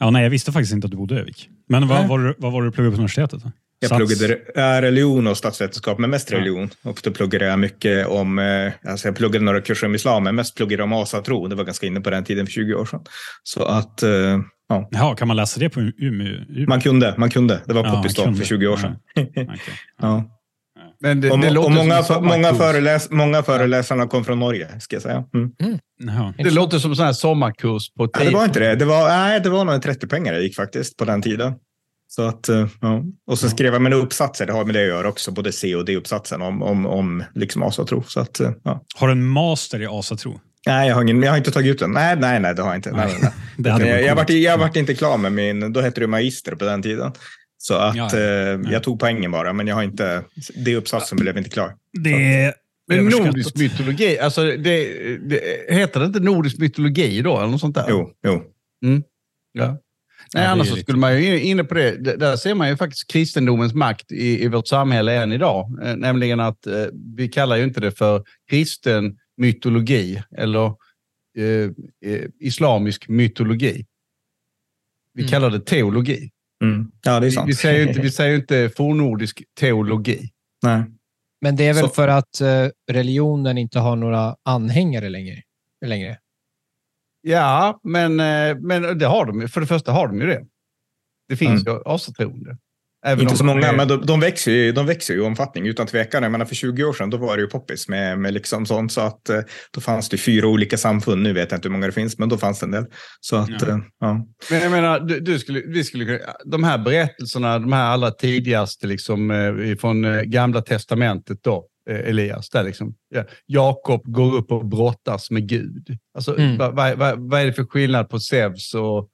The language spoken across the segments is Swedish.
Ja, nej, jag visste faktiskt inte att du bodde i Övik. Men vad, var, du- vad var det du pluggade på universitetet? då? Jag Sats? pluggade äh, religion och statsvetenskap, men mest religion. Och då pluggade jag mycket om, eh, alltså jag pluggade några kurser om islam, men mest pluggade jag om asatro. Det var ganska inne på den tiden för 20 år sedan. Så att, eh, ja, Jaha, kan man läsa det på Umeå? Man kunde, man kunde. Det var Ja, poppis kunde. för 20 år sedan. Okej. ja. Men det, Och, det och många, som en många, föreläs, många föreläsarna kom från Norge, ska jag säga. Mm. Jaha. Det låter som en sån här sommarkurs på Nej, det var inte det. Det var, nej, det var nog en 30 pengar jag gick faktiskt på den tiden. Så att, eh, ja. Och så skrev jag mina uppsatser, det har med det att göra också, både C och D-uppsatsen om, om, om liksom asatro. Så att, eh, ja. Har du en master i asatro? Nej, jag har, ingen, jag har inte tagit ut den. Nej, nej, nej, det har jag inte. Nej, nej, hade jag, varit jag, jag vart inte klar med min, då hette det magister på den tiden. Så att Ja, ja. eh, jag tog poängen bara, men jag har inte, D-uppsatsen blev inte klar. Det är Men nordisk mytologi, alltså det, det, heter det inte nordisk mytologi då? Eller något sånt där? Jo, jo. Ja. Nej, Ja, det är annars så skulle man ju inne på det. Där ser man ju faktiskt kristendomens makt i, i vårt samhälle än idag. Eh, nämligen att eh, vi kallar ju inte det för kristen mytologi eller eh, eh, islamisk mytologi. Vi Mm. kallar det teologi. Mm. Ja, det är Vi, sant. vi säger ju inte, vi säger inte fornnordisk teologi. Nej. Men det är väl Så- för att eh, religionen inte har några anhängare längre. längre. Ja, men, eh, men det har de ju. För det första har de ju det. Det finns ju asatroende. Även Inte om så många, det- men de, de, växer ju, de växer ju i omfattning utan tvekan. Jag menar, för 20 år sedan då var det ju poppis med, med liksom sånt. Så att, eh, då fanns det fyra olika samfund. Nu vet jag inte hur många det finns, men då fanns det en del. Så att, Ja. eh, ja. Men jag menar, du, du skulle, vi skulle, de här berättelserna, de här allra tidigaste liksom, eh, från Gamla Testamentet då, Elias, där liksom, ja, Jakob går upp och brottas med Gud. Alltså, Mm. vad, vad, vad, vad är det för skillnad på Zeus och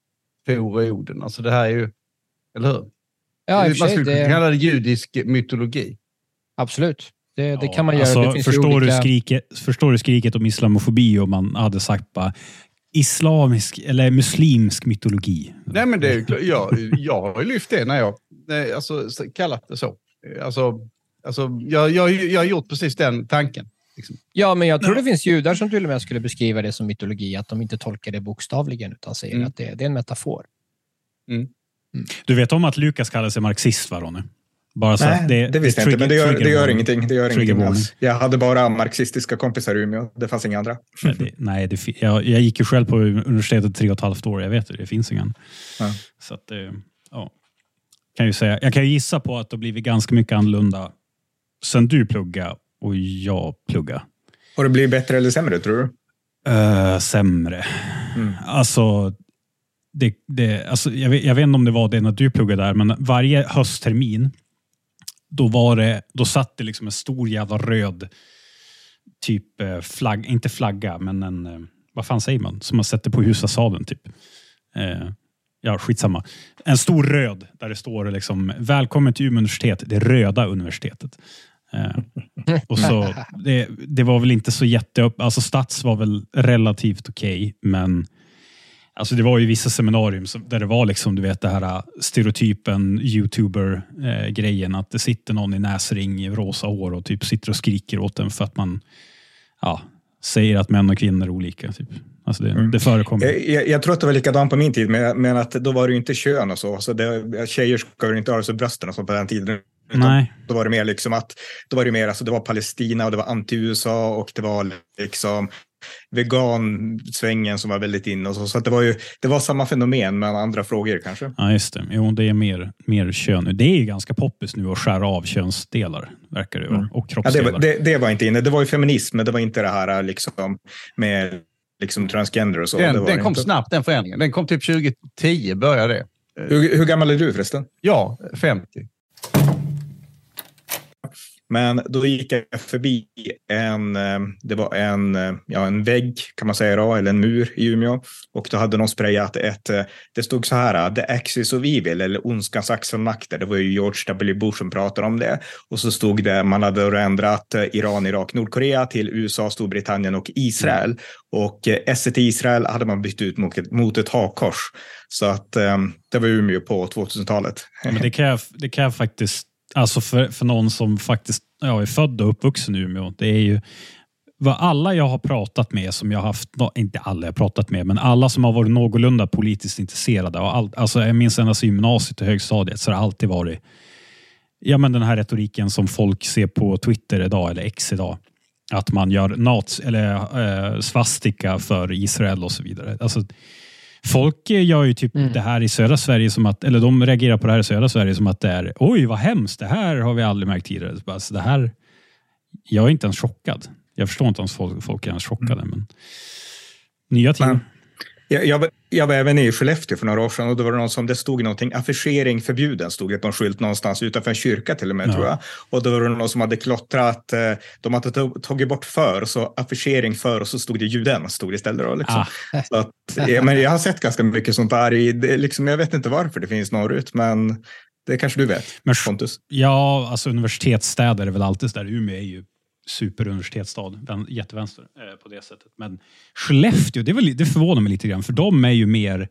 Tor och Oden? Alltså det här är ju, eller hur? Ja, Man skulle kunna det, kalla det judisk mytologi. absolut. Det, det Ja, kan man göra. alltså, det finns ju förstår, olika... du skriket, förstår du skriket om islamofobi om man hade sagt bara islamisk eller muslimsk mytologi? Nej, men det, är jag, jag har ju lyft det när jag alltså, så- kallat det så. Alltså, alltså, jag, jag, jag har gjort precis den tanken. Liksom. Ja, men jag tror det finns judar som till och med skulle beskriva det som mytologi, att de inte tolkar det bokstavligen, utan säger Mm. att det, det är en metafor. Du vet om att Lukas kallar sig marxist, va Ronny? Bara så Nej, att det, visste jag inte, men det gör, det gör ingenting. Det gör ingenting alls. Jag hade bara marxistiska kompisar i Umeå. Det fanns inga andra. Nej, det, nej det, jag, jag gick ju själv på universitetet tre och ett halvt år. Jag vet det, det finns ingen. Ja. Så att, eh, ja. Kan ju säga, jag kan ju gissa på att det har blivit ganska mycket annorlunda sen du plugga och jag plugga. Har det blivit bättre eller sämre, tror du? Uh, sämre. Mm. Alltså, det, det, alltså jag, vet, jag vet inte om det var det när du pluggade där, men varje hösttermin då var det, då satt det liksom en stor jävla röd typ eh, flagg, inte flagga, men en, eh, vad fan säger man, som man sätter på husfasaden typ. Eh, ja, skitsamma. En stor röd där det står liksom välkommen till Umeå universitet, det röda universitetet. Eh, och så, det, det var väl inte så jätteupp, alltså Stats var väl relativt okej, men Alltså det var ju vissa seminarium som, där det var liksom, du vet det här uh, stereotypen youtuber-grejen. att det sitter någon i näsring i rosa hår och typ sitter och skriker åt en för att man ja, säger att män och kvinnor är olika. Typ. Alltså det, Mm. det förekommer. Jag, jag, jag tror att det var likadant på min tid, men, men att då var det ju inte kön och så. så det, tjejer ska ju inte ha så brösten och så på den tiden. Nej. Då var det mer liksom att då var det mer, alltså det var Palestina och det var anti-USA och det var liksom vegansvängen som var väldigt inne och så. Så det var ju, det var samma fenomen men andra frågor kanske. Ja, just det. Jo, det är mer, mer kön nu. Det är ju ganska poppis nu att skära av könsdelar, verkar det vara. Mm. Och Ja, det, kroppsdelar. var, det, det var inte inne. Det var ju feminism, men det var inte det här liksom med liksom transgender och så. det Den, var den kom inte. snabbt den förändringen. Den kom typ 2010 började det. Hur, hur gammal är du förresten? Ja, 50. Men då gick jag förbi en, eh, det var en, eh, ja, en vägg kan man säga då, eller en mur i Umeå. Och då hade någon sprayat ett, eh, det stod så här, The Axis of Evil, eller Ondskans axelmakter. Det var ju George W. Bush som pratade om det. Och så stod det, man hade då ändrat Iran, Irak, Nordkorea till USA, Storbritannien och Israel. Och eh, S till Israel hade man bytt ut mot ett, mot ett hakkors. Så att det var Umeå på 2000-talet. Men det kan jag, det kan jag faktiskt, alltså för, för någon som faktiskt ja, är född och uppvuxen i Umeå, det är ju vad alla jag har pratat med, som jag haft, inte alla jag pratat med, men alla som har varit någorlunda politiskt intresserade. Och all, alltså jag minns ända sedan gymnasiet och högstadiet så har det alltid varit ja, men den här retoriken som folk ser på Twitter idag, eller X idag. Att man gör nats, eller eh, svastika för Israel och så vidare. Alltså, folk gör ju typ Mm. det här i södra Sverige som att, eller de reagerar på det här i södra Sverige som att det är oj vad hemskt, det här har vi aldrig märkt tidigare. Så bara, så det här, jag är inte ens chockad. Jag förstår inte om folk, folk är ens chockade. Men nya tider. Jag, jag, var- jag var även i Skellefteå för några år sedan och då var det någon som det stod någonting, affischering förbjuden, stod det på en skylt någonstans utanför en kyrka till och med Ja. tror jag. Och då var det någon som hade klottrat, eh, de hade tag- tagit bort för, så affischering för och så stod det juden, stod det istället. Då, liksom. Ah. så att, ja, men jag har sett ganska mycket sånt där, i, det, liksom, jag vet inte varför det finns norrut, men det kanske du vet, Men Pontus. Ja, alltså universitetsstäder är väl alltid så där. Umeå är ju superuniversitetsstad, vän- jättevänster eh, på det sättet. Men Skellefteå, det, väl, det förvånar mig lite grann, för de är ju mer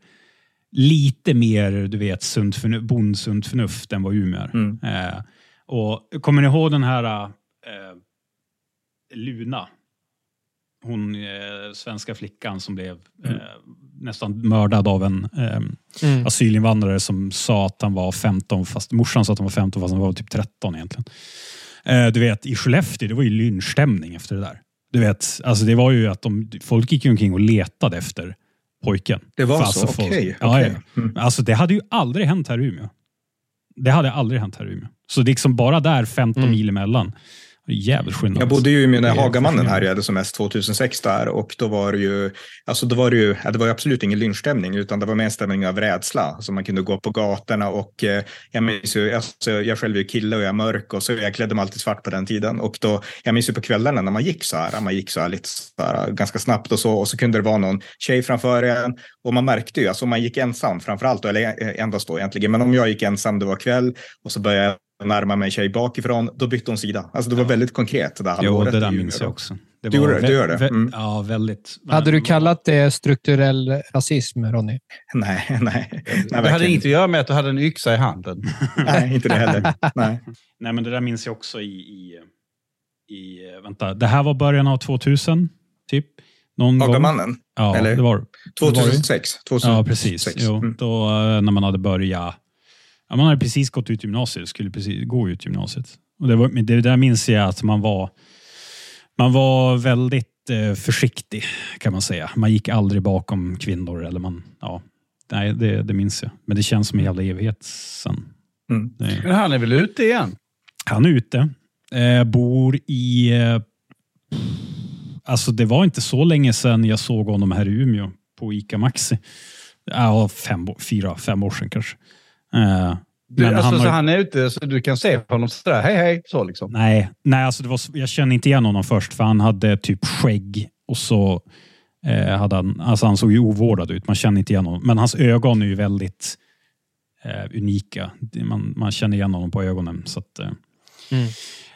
lite mer, du vet, sunt förnu- bondsunt förnuft än vad Umeå är. Mm. Eh, och kommer ni ihåg den här eh, Luna? Hon eh, svenska flickan som blev eh, nästan mördad av en eh, Mm. asylinvandrare som sa att han var 15, fast morsan sa att han var 15 fast han var typ 13 egentligen. Eh, du vet, i Skellefteå, det var ju lynchstämning efter det där. Du vet, alltså det var ju att de, folk gick omkring och letade efter pojken. Det var För så? alltså Okej. Ja, okej. ja. Mm. Alltså det hade ju aldrig hänt här i Umeå. Det hade aldrig hänt här i Umeå. Så det är liksom bara där 15 Mm. mil emellan. Jävligt skillnad. Jag bodde ju i Umeå när Det är Hagamannen fascinerande. härjade som mest 2006 där och då var det ju, alltså då var det ju, det var ju absolut ingen lynchstämning utan det var mer en stämning av rädsla. Alltså man kunde gå på gatorna och eh, jag minns ju, alltså, jag själv är ju kille och jag är mörk och så jag klädde mig alltid svart på den tiden och då, jag minns ju på kvällarna när man gick så här, man gick så här lite så här, ganska snabbt och så och så kunde det vara någon tjej framför en och man märkte ju, alltså om man gick ensam framför allt, eller eh, endast då egentligen, men om jag gick ensam, det var kväll och så började jag närma mig tjej bakifrån, då bytte hon sida. Alltså det var väldigt konkret det där Jo, halvåret det där minns jag också. Det Du var gör det, vä- du gör det. Mm. Ja, väldigt. Hade du kallat det strukturell rasism, Ronny? Nej, nej. nej Det hade inget att göra med att du hade en yxa i handen. Nej, inte det heller. Nej. Nej, men det där minns jag också i, i, i vänta, det här var början av 2000, typ. Någon gång. Hagamannen, Ja, eller? det var det. 2006. 2006. Ja, precis. Jo, Mm. då eh, när man hade börjat, ja, man hade precis gått ut gymnasiet, skulle precis gå ut gymnasiet. Och det, var, det där minns jag att man var, man var väldigt eh, försiktig kan man säga. Man gick aldrig bakom kvinnor eller man, ja, nej, det, det minns jag. Men det känns som en jävla evighet sen. Mm. Men han är väl ute igen? han är ute. Eh, bor i... Eh, alltså det var inte så länge sedan jag såg honom här i Umeå på ICA Maxi. Ja, fem, fyra, fem år sedan kanske. Eh, Du, men alltså, han så har, han är ute så du kan se på honom sådär, hej hej, så liksom. nej, nej alltså det var, jag kände inte igen honom först för han hade typ skägg och så eh, hade han, alltså han såg ju ovårdad ut. Man kände inte igen honom. Men hans ögon är ju väldigt eh, unika. Man, man känner igen honom på ögonen. Så att, eh, Mm.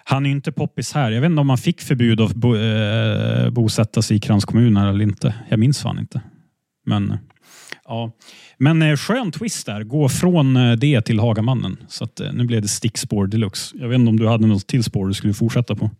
Han är ju inte poppis här. Jag vet inte om han fick förbud att bo, eh, bosätta sig i kranskommuner eller inte. Jag minns fan inte. Men, ja. Men eh, skön twist där. Gå från eh, det till Hagamannen. Så att, eh, nu blev det stickspår deluxe. Jag vet inte om du hade något till spår du skulle fortsätta på.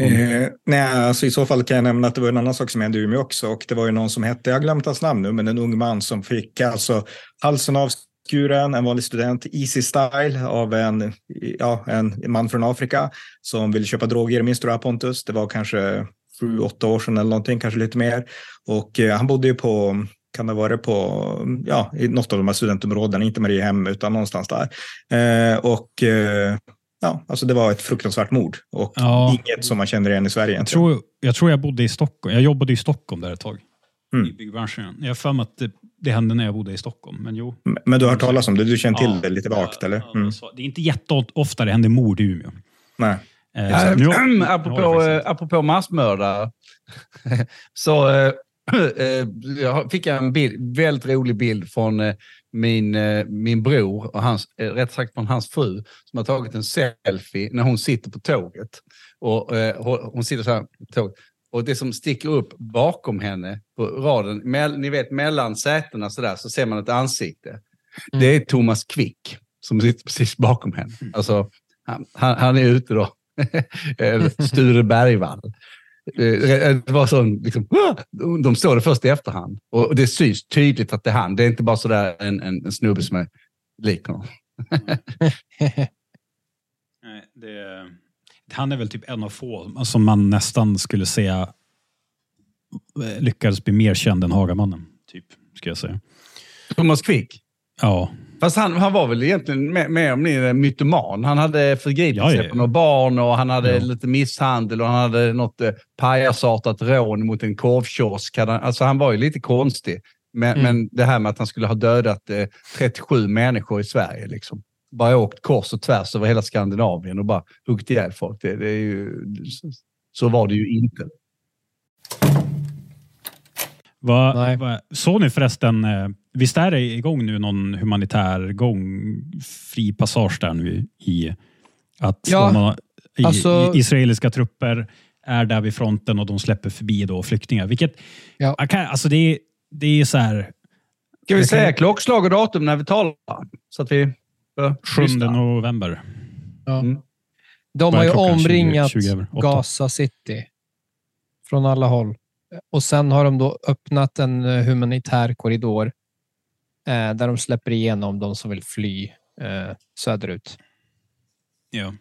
Eh, nej, alltså i så fall kan jag nämna att det var en annan sak som hände i Umeå också. Och det var ju någon som hette, jag har glömt hans namn nu, men en ung man som fick alltså halsen avskuren, en vanlig student, easy style av en, ja, en man från Afrika som ville köpa droger. Minns du det här Pontus? Det var kanske sju, åtta år sedan eller någonting, kanske lite mer. Och eh, han bodde ju på kan det vara på, ja, i något av de här studentområdena, inte Mariehem utan någonstans där. Eh, och eh, ja, alltså det var ett fruktansvärt mord och Ja. inget som man känner igen i Sverige. Jag tror, jag tror jag bodde i Stockholm. Jag jobbade i Stockholm där ett tag. Mm. I byggbranschen. Jag har för mig att det, det hände när jag bodde i Stockholm. Men jo. Men du har hört talas om det? Du känner till Ja, det lite vagt, ja, eller? Mm. Det är inte jätteofta det händer mord i Umeå. Nej. Eh, så nu det apropå, eh, apropå massmördare. så eh, eh, jag fick en bild, väldigt rolig bild från eh, min, eh, min bror och hans, eh, rätt sagt från hans fru som har tagit en selfie när hon sitter på tåget. Och, eh, hon, sitter så här på tåget. Och det som sticker upp bakom henne på raden, mell, ni vet mellan sätena så där, så ser man ett ansikte. Det är Thomas Quick som sitter precis bakom henne. Alltså, han, han, är ute då. Sture Bergvall. Eh, Det var sån, liksom, "Ah!" de står det först i efterhand. Och det syns tydligt att det är han. Det är inte bara sådär en, en, en snubbe som är lik honom. Nej, det, han är väl typ en av få som man nästan skulle säga eh, lyckades bli mer känd än Hagamannen. Typ, ska jag säga. Thomas Quick. Ja, Fast han, han var väl egentligen mer, mer om mindre mytoman. Han hade förgripit sig på några barn och han hade Ja. lite misshandel och han hade något eh, pajasartat rån mot en korvkiosk. Alltså han var ju lite konstig. Men, Mm. men det här med att han skulle ha dödat eh, 37 människor i Sverige. Liksom. Bara åkt kors och tvärs över hela Skandinavien och bara huggit ihjäl folk. Det, det är ju, så var det ju inte. Va, Nej. va, såg ni förresten, eh, visst är det igång nu någon humanitär gång, fri passage där nu i att Ja, har- i, alltså- i, israeliska trupper är där vid fronten och de släpper förbi då flyktingar. Vilket, Ja. alltså det, är- det är så här, Ska vi säga klockslag och datum när vi talar? Så att vi... bör 7 lyssna. november. Ja. Mm. De har ju? 20, omringat 20 över åtta. Gaza City från alla håll. Och sen har de då öppnat en eh, humanitär korridor eh, där de släpper igenom de som vill fly eh, söderut. Ja.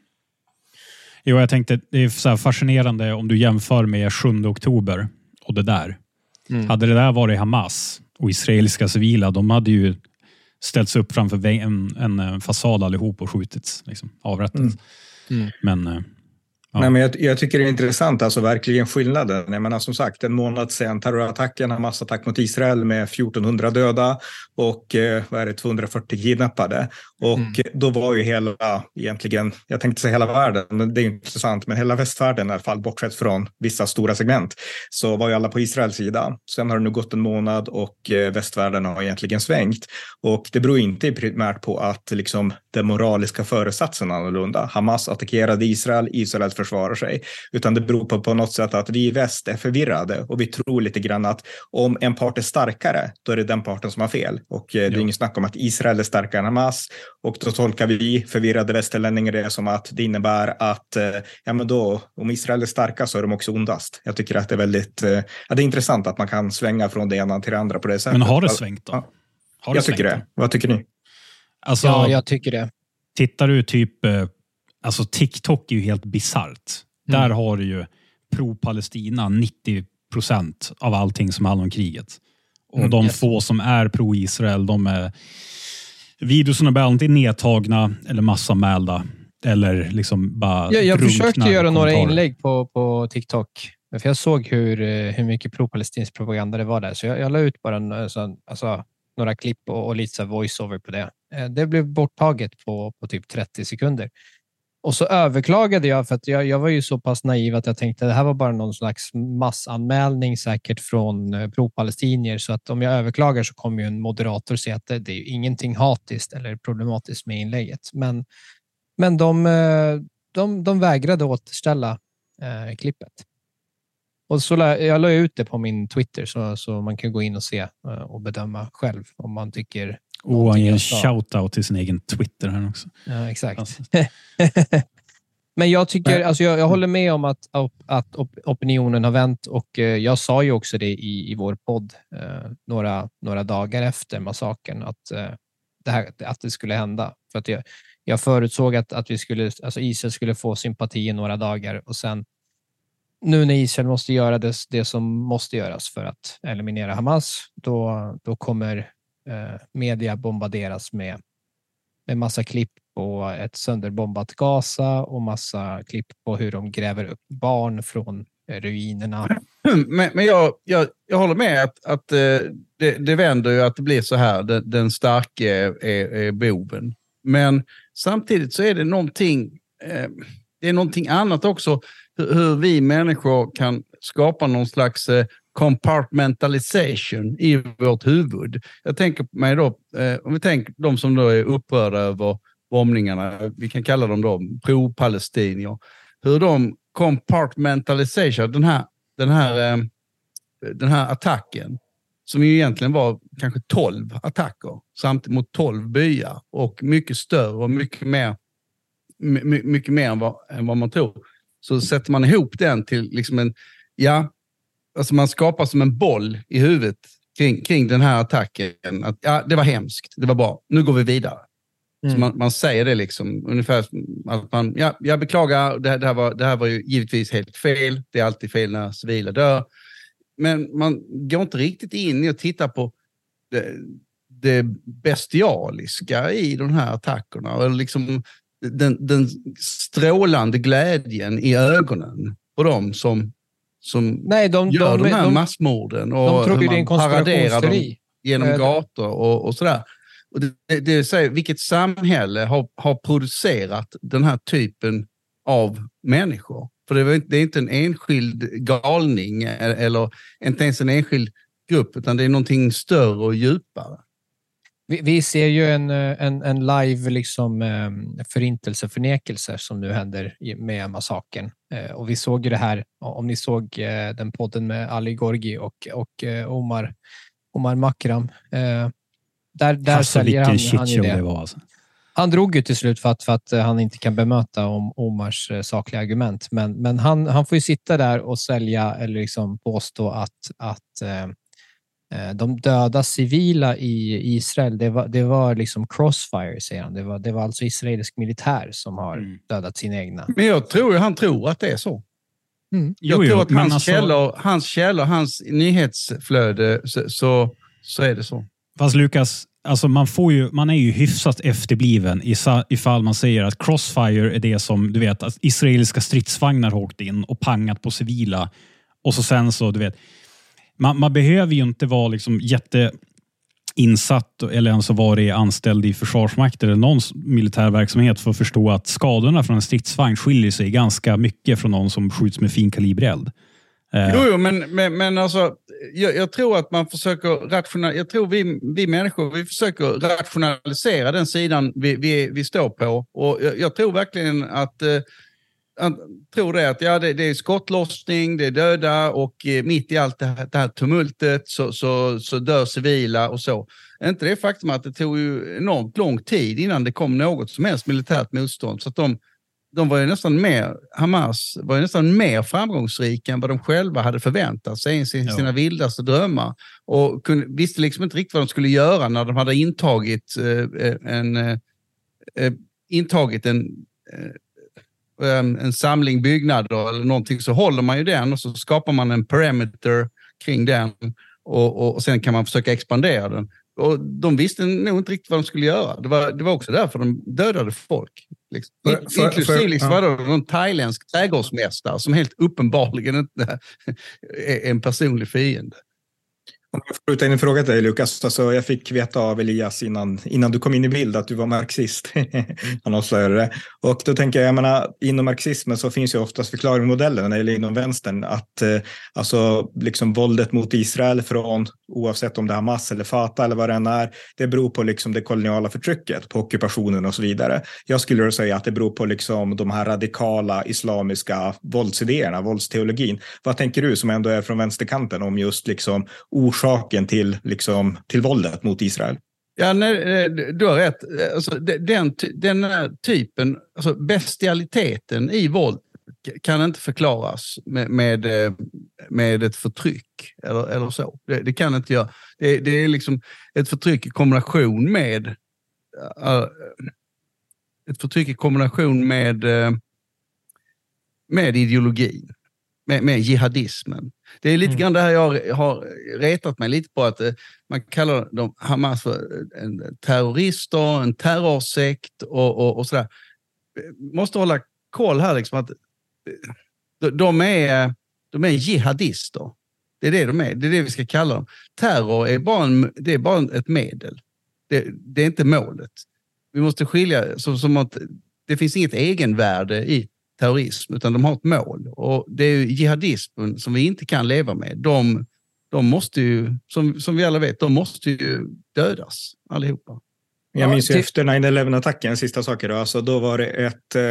Jo, jag tänkte, det är så fascinerande om du jämför med 7 oktober och det där. Mm. Hade det där varit Hamas och israeliska civila, de hade ju ställts upp framför en, en, eh, fasad allihop och skjutits. Liksom, avrättats. Mm. Mm. Men eh, Ja. Nej, men jag, jag tycker det är intressant, alltså verkligen skillnaden. Jag menar, som sagt, en månad sedan terrorattacken, Hamas-attack mot Israel med 1400 döda och eh, vad är det, 240 kidnappade. Och Mm. då var ju hela, egentligen, jag tänkte säga hela världen, men det är ju inte sant, men hela västvärlden i alla fall, bortsett från vissa stora segment, så var ju alla på Israels sida. Sen har det nu gått en månad och eh, västvärlden har egentligen svängt. Och det beror inte primärt på att liksom, den moraliska föresatsen är annorlunda. Hamas attackerade Israel, Israel försvarar sig. Utan det beror på, på något sätt att vi i väst är förvirrade och vi tror lite grann att om en part är starkare, då är det den parten som har fel. Och eh, det är Jo. inget snack om att Israel är starkare än Hamas. Och då tolkar vi förvirrade västerlänningar det som att det innebär att eh, ja, men då, om Israel är starka så är de också ondast. Jag tycker att det är väldigt eh, ja, det är intressant att man kan svänga från det ena till det andra på det sättet. Men har det svängt då? Ja. Har det Jag tycker det. Vad tycker ni? Alltså, Ja, jag tycker det. Tittar du typ... Alltså TikTok är ju helt bisarrt. Mm. Där har du ju pro-Palestina 90 procent av allting som handlar om kriget. Och Mm, de yes. få som är pro-Israel, de är... Videorna blir alltid nedtagna eller massanmälda. Eller liksom bara Jag, jag försökte göra några inlägg på, på TikTok. För jag såg hur, eh, hur mycket pro-palestinsk propaganda det var där. Så jag, jag la ut bara en, eh, sån- alltså, några klipp och, och lite så voice-over på det. Eh, Det blev borttaget på, på typ 30 sekunder. Och så överklagade jag för att jag, jag var ju så pass naiv att jag tänkte att det här var bara någon slags massanmälning säkert från eh, pro-palestinier. Så att om jag överklagar så kommer ju en moderator säga att det, det är ju ingenting hatiskt eller problematiskt med inlägget. Men, men de, eh, de, de vägrade återställa eh, klippet. Och så la, jag la ut det på min Twitter så, så man kan gå in och se eh, och bedöma själv om man tycker... Och han ger en shout-out till sin egen Twitter här också. Ja, exakt. Alltså, Men jag tycker, alltså jag, jag håller med om att, att op- opinionen har vänt och eh, jag sa ju också det i, i vår podd eh, några, några dagar efter massakern att, eh, det här, att det skulle hända. För att jag, jag förutsåg att, att vi skulle, alltså Israel skulle få sympati i några dagar och sen nu när Israel måste göra det, det som måste göras för att eliminera Hamas, då, då kommer eh, media bombarderas med, med massa klipp på ett sönderbombat Gaza och massa klipp på hur de gräver upp barn från eh, ruinerna. Men, men jag, jag, jag håller med att, att eh, det, det vänder ju att det blir så här. Den, den starke är, är boven. Men samtidigt så är det någonting, eh, det är någonting annat också. Hur, hur vi människor kan skapa någon slags eh, compartmentalization i vårt huvud. Jag tänker på mig då, eh, om vi tänker de som då är upprörda över bombningarna, vi kan kalla dem då pro-palestinier, hur de compartmentalization, den här, den här, eh, den här attacken, som ju egentligen var kanske 12 attacker samt mot 12 byar och mycket större och mycket mer, mycket mer än vad, än vad man tror. Så sätter man ihop den till liksom en ja, alltså man skapar som en boll i huvudet kring, kring den här attacken. Att, ja, det var hemskt, det var bra, nu går vi vidare. Mm. Så man, man säger det liksom ungefär att man, ja, jag beklagar, det, det, här var, det här var ju givetvis helt fel. Det är alltid fel när civila dör. Men man går inte riktigt in i och tittar på det, det bestialiska i de här attackerna. Och liksom den, den strålande glädjen i ögonen på dem som, som Nej, de, gör de, de, här de, massmorden. Och de hur man paraderar dem genom gator och, och sådär. Och det, det, säger, vilket samhälle har, har producerat den här typen av människor? För det är, inte- det är inte en enskild galning e- eller inte ens en enskild grupp, utan det är någonting större och djupare. Vi, vi ser ju en, eh, en, en live liksom, eh, förintelseförnekelse som nu händer med massakern. Eh, Och vi såg ju det här, om ni såg eh, den podden med Ali Gorgi och, och Omar, Omar Makram. Där, där Alltså säljer han, han ju det. det var. Alltså. Han drog ju till slut för att, för att han inte kan bemöta om Omars sakliga argument. Men, men han, han får ju sitta där och sälja eller liksom påstå att, att de döda civila i Israel, det var, det var liksom crossfire, säger han. Det var, det var alltså israelisk militär som har Mm. dödat sina egna. Men jag tror han tror att det är så. Mm. Jag tror att hans, alltså- källor, hans källor, hans nyhetsflöde, så, så, så är det så. Fast Lukas, alltså man, får ju, man är ju hyfsat efterbliven ifall man säger att Crossfire är det som du vet, att israeliska stridsvagnar har åkt in och pangat på civila. Och så sen så, du vet, man, man behöver ju inte vara liksom jätteinsatt eller ens ha varit anställd i Försvarsmakten eller någon militär verksamhet för att förstå att skadorna från en stridsvagn skiljer sig ganska mycket från någon som skjuts med finkalibrig eh, Jo, jo men, men, men alltså, jag, jag tror att man försöker rationalisera, jag tror vi, vi människor, vi försöker rationalisera den sidan vi, vi, vi står på. Och jag, jag tror verkligen att, eh, att tror det att ja, det, det är skottlossning, det är döda och eh, mitt i allt det här, det här tumultet så, så, så dör civila och så. Inte det faktum att det tog ju enormt lång tid innan det kom något som helst militärt motstånd. Så att de, de var ju nästan mer, Hamas var ju nästan mer framgångsrika än vad de själva hade förväntat sig i sin, Ja. sina vildaste drömmar. Och kunde, visste liksom inte riktigt vad de skulle göra när de hade intagit eh, en, eh, eh, intagit en, eh, en, en samling byggnader eller någonting så håller man ju den och så skapar man en perimeter kring den och, och, och sen kan man försöka expandera den. Och de visste nog inte riktigt vad de skulle göra. Det var, det var också därför de dödade folk. Liksom. För- för- Inklusive för- liksom, ja. någon thailändsk trädgårdsmästare som helt uppenbarligen inte är en personlig fiende. Om jag får skjuta in en fråga till dig Lukas. Alltså, jag fick veta av Elias innan, innan du kom in i bild att du var marxist. Han avslöjade det. Och då tänker jag, jag menar, inom marxismen så finns ju oftast förklaringsmodellen, eller inom vänstern, att eh, alltså, liksom våldet mot Israel från, oavsett om det är Hamas eller Fatah eller vad det än är, det beror på liksom det koloniala förtrycket, på ockupationen och så vidare. Jag skulle då säga att det beror på liksom de här radikala islamiska våldsidéerna, våldsteologin. Vad tänker du som ändå är från vänsterkanten om just liksom orsaken orsaken till, liksom, till våldet mot Israel? Ja, nej, eh, du har rätt. Eh, alltså, den, den här typen, alltså bestialiteten i våld kan inte förklaras med, med, eh, med ett förtryck eller, eller så. Det, det kan inte göra. Det, det är liksom ett förtryck i kombination med ett förtryck i kombination med, med ideologin, med, med jihadismen. Det är lite Mm. grann det här jag har retat mig lite på, att eh, man kallar dem Hamas för en terrorister, en terrorsekt och, och, och sådär. Måste hålla koll här, liksom att eh, de- de är, de är jihadister. Det är det de är, det är det vi ska kalla dem. Terror är bara, en, det är bara ett medel. Det, det är inte målet. Vi måste skilja, som, som att det finns inget egenvärde i terrorism, utan de har ett mål. Och det är ju jihadismen som vi inte kan leva med. De, de måste ju, som, som vi alla vet, de måste ju dödas allihopa. Jag minns ju efter 9-11-attacken, sista saker då, alltså då var det ett, eh,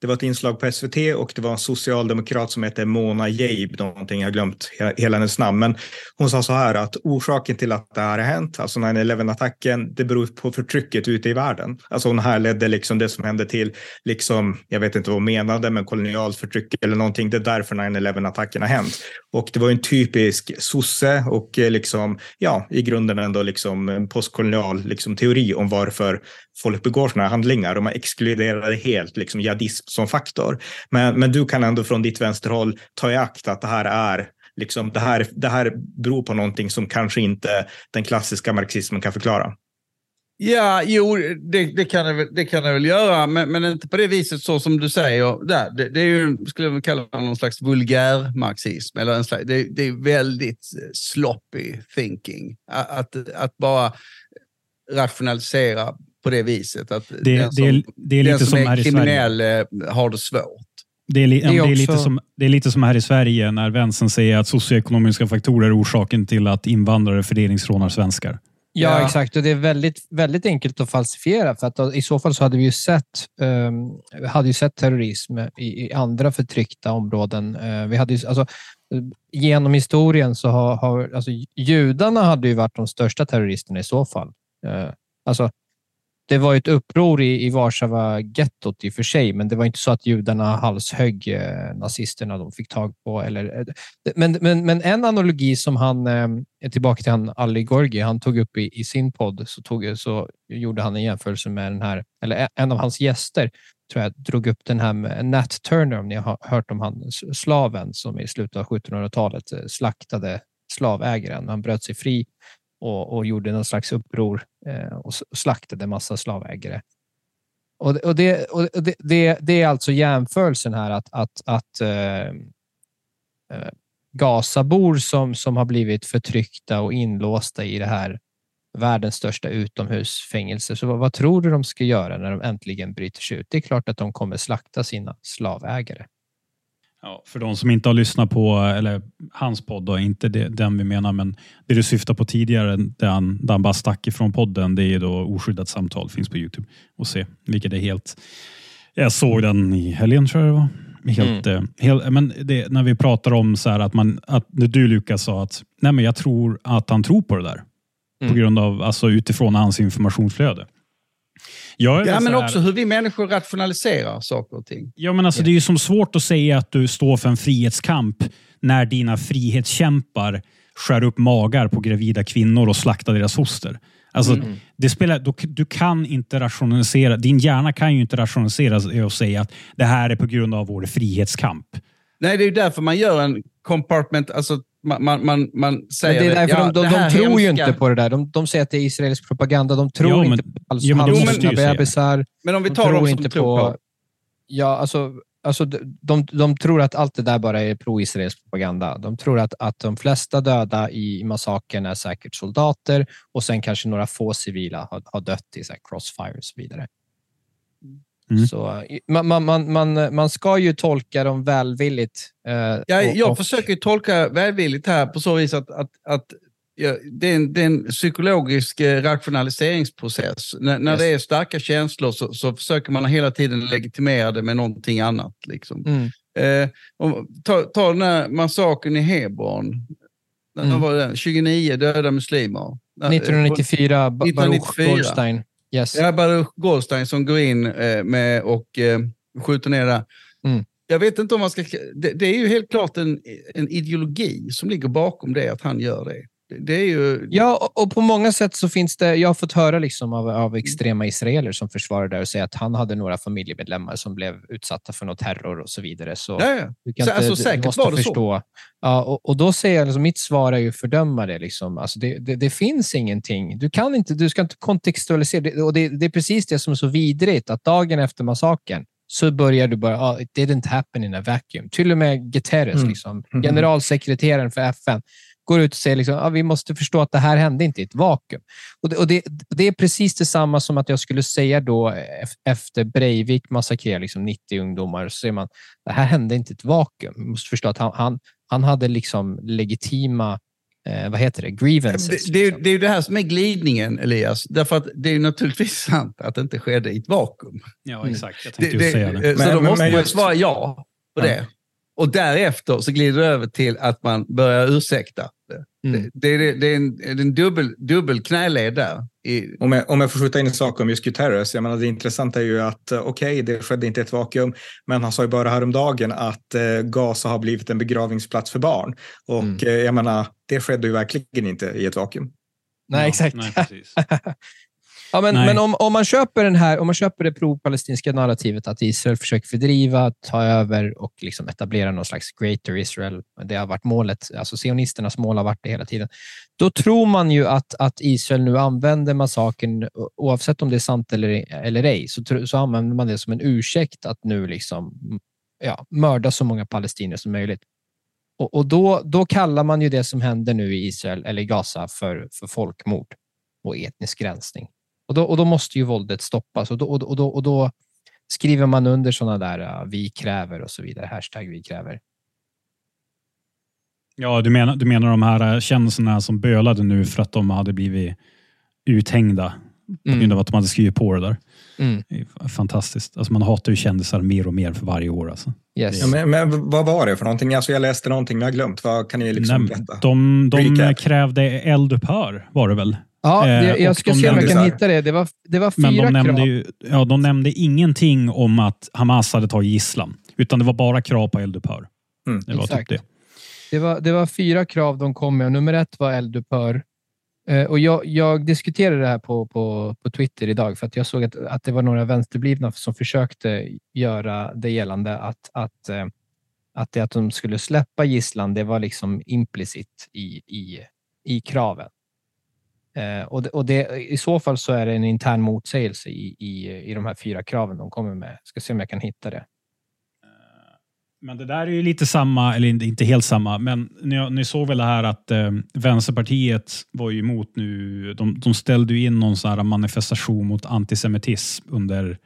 det var ett inslag på SVT och det var en socialdemokrat som hette Mona Jabe, någonting, jag har glömt he- hela hennes namn, men hon sa så här att orsaken till att det här har hänt, alltså 9-11-attacken, det beror på förtrycket ute i världen. Alltså hon härledde liksom det som hände till, liksom, jag vet inte vad hon menade, men kolonialt förtryck eller någonting, det är därför 9-11-attacken har hänt. Och det var en typisk sosse och eh, liksom, ja, i grunden ändå liksom en postkolonial liksom, teori om varför folk begår sådana här handlingar och man det helt liksom jihadism som faktor. Men, men du kan ändå från ditt vänsterhåll ta i akt att det här är Liksom, det, här, det här beror på någonting som kanske inte den klassiska marxismen kan förklara. Ja, jo, det, det, kan jag det kan jag väl göra, men, men inte på det viset så som du säger. Det, det är ju, skulle jag vilja kalla det någon slags vulgär marxism. Eller en slags, det, det är väldigt sloppy thinking. Att, att, att bara rationalisera på det viset. Att Det, den som, det, är, det är den lite som som är kriminell eh, har det svårt. Det är, li, Det är det, är också- lite som, det är lite som här i Sverige när vänstern säger att socioekonomiska faktorer är orsaken till att invandrare fördelningsrånar svenskar. Ja, Ja. exakt. Och det är väldigt, väldigt enkelt att falsifiera. För att I så fall så hade vi ju sett, um, vi hade ju sett terrorism i, i andra förtryckta områden. Eh, vi hade ju, alltså, eh, genom historien så har, har alltså, judarna hade ju varit de största terroristerna i så fall. Eh, alltså, det var ett uppror i, i Warszawa-gettot i och för sig, men det var inte så att judarna halshögg eh, nazisterna de fick tag på. Eller, eh, men, men, men en analogi som han, eh, tillbaka till han Ali Gorgi, han tog upp i, i sin podd, så, tog, så gjorde han en jämförelse med den här, eller eh, en av hans gäster, tror jag, drog upp den här med Nat Turner, om ni har hört om han, slaven som i slutet av 1700-talet eh, slaktade slavägaren. Han bröt sig fri och, och gjorde någon slags uppror eh, och slaktade massa slavägare. Och, det- och, det, och det, det, det är alltså jämförelsen här att, att, att eh, eh, Gazabor som, som har blivit förtryckta och inlåsta i det här världens största utomhusfängelse. Så vad, vad tror du de ska göra när de äntligen bryter sig ut? Det är klart att de kommer slakta sina slavägare. Ja, för de som inte har lyssnat på eller, hans podd, då, inte det, den vi menar, men det du syftar på tidigare, där han, där han bara stack ifrån podden, det är då Oskyddat samtal, finns på Youtube och se, vilket är helt... Jag såg den i helgen tror jag det var. Helt, eh, helt, men det, när vi pratar om så att man, att när du Lukas sa att nej men jag tror att han tror på det där. På Mm. grund av, alltså utifrån hans informationsflöde. Jag Ja, men här- också hur vi människor rationaliserar saker och ting. Ja, men alltså, det är ju som svårt att säga att du står för en frihetskamp när dina frihetskämpar skär upp magar på gravida kvinnor och slaktar deras foster. Alltså, Mm. det spelar, du, du kan inte rationalisera, din hjärna kan ju inte rationalisera och säga att det här är på grund av vår frihetskamp. Nej, det är ju därför man gör en compartment, alltså man, man, man, man Men säger det är därför ja, de, de, de tror ju hemska- inte på det där. De, de säger att det är israelisk propaganda. De tror Ja, men- inte på alls, ja, men de ju säga det. bebisar. Men om vi De tar tror dem som inte tror på... på... Ja, alltså, alltså de, de, de tror att allt det där bara är pro-israelisk propaganda. De tror att, att de flesta döda i massakern är säkert soldater och sen kanske några få civila har, har dött i så här crossfire och så vidare. Mm. Så, man, man, man, man, man ska ju tolka dem välvilligt. eh, Ja, och- jag och- försöker tolka välvilligt här på så vis att, att, att ja, det, är en, det är en psykologisk eh, rationaliseringsprocess. När, när Yes. det är starka känslor så, så försöker man hela tiden legitimera det med någonting annat. Liksom. Mm. Eh, om, ta, ta den här massakern i Hebron. När Mm. var det? 29 döda muslimer. När- 1994, Ba- 1994. Baruch Goldstein. Yes. Baruch Goldstein som går in eh, med och eh, skjuter ner där. Mm. Jag vet inte om man ska... Det, det är ju helt klart en, en ideologi som ligger bakom det, att han gör det. Det, är ju... Ja, och- på många sätt så finns det, jag har fått höra liksom av, av extrema israeler som försvarar det och säger att han hade några familjemedlemmar som blev utsatta för något terror och så vidare. Så Ja, ja. du kan Så- inte, alltså, säkert du måste var det så. förstå. Ja, och, och då säger jag, liksom, mitt svar är ju fördöma det. Liksom. Alltså det, det. Det finns ingenting. Du, kan inte, du ska inte kontextualisera. Det, och det, det är precis det som är så vidrigt, att dagen efter massakern så börjar du bara, ah, it didn't happen in a vacuum. Till och med Guterres, Mm. liksom, Mhm. generalsekreteraren för FN, går ut och säger liksom, ah, vi måste förstå att det här hände inte i ett vakuum. Och det, och det, det är precis detsamma som att jag skulle säga då ef- efter Breivik massakrerade liksom 90 ungdomar, så säger man det här hände inte i ett vakuum. Vi måste förstå att han, han, han hade liksom legitima eh, vad heter det, grievances. Det, det, är, liksom. det är ju det här som är glidningen, Elias. Därför att det är ju naturligtvis sant att det inte skedde i ett vakuum. Ja, exakt. Jag Det, tänkte just säga det. eh, så Men- då måste men man ju just- svara ja på Ja. det. Och därefter så glider det över till att man börjar ursäkta. Det, Mm. det, det, det är en, det är en dubbel, dubbel knäled där. I, Om jag, om jag får skjuta in en sak om just Guterres, jag menar det intressanta är ju att eh, okej, det skedde inte i ett vakuum, men han sa ju bara häromdagen att eh, Gaza har blivit en begravningsplats för barn. Och Mm. eh, jag menar, det skedde ju verkligen inte i ett vakuum. Nej, Ja, exakt. Nej, precis. Ja, men, Nej. men om, om, man köper den här, om man köper det pro-palestinska narrativet att Israel försöker fördriva, ta över och liksom etablera någon slags greater Israel. Det har varit målet, alltså sionisternas mål har varit det hela tiden. Då tror man ju att, att Israel nu använder massakern, oavsett om det är sant eller, eller ej, så, så använder man det som en ursäkt att nu liksom, ja, mörda så många palestinier som möjligt. Och, och då, då kallar man ju det som händer nu i Israel eller Gaza för, för folkmord och etnisk rensning. Och då, och då måste ju våldet stoppas och då, och, då- och, då, och då skriver man under sådana där uh, vi kräver och så vidare, hashtag vi kräver. Ja, du menar, du menar de här eh, kändisarna som bölade nu för att de hade blivit uthängda på grund av att de hade skrivit på det där. Mm. Det är fantastiskt. Alltså man hatar ju kändisar mer och mer för varje år. Alltså. Yes. Ja, men, men vad var det för någonting? Alltså, jag läste någonting, men jag har glömt. Vad kan ni liksom Nej, berätta? de de krävde eldupphör var det väl? Ja, Eh, det, jag ska de se om jag kan hitta det. Det var, det var Men fyra de nämnde, krav. ju, ja, de nämnde ingenting om att Hamas hade tagit gisslan. Utan det var bara krav på eldupphör. Mm. Det var Exakt. typ det. Det var, det var fyra krav de kom med nummer ett var eldupphör. Eh, och jag, jag diskuterade det här på, på, på Twitter idag för att jag såg att, att det var några vänsterblivna som försökte göra det gällande att, att, eh, att det att de skulle släppa gisslan, det var liksom implicit i, i, i kraven. Eh, och det, och det, I så fall så är det en intern motsägelse i, i, i de här fyra kraven de kommer med. Ska se om jag kan hitta det. Men det där är ju lite samma, eller inte- helt samma, men ni, ni såg väl det här att eh, Vänsterpartiet var ju emot nu. De, de ställde ju in någon sån här manifestation mot antisemitism under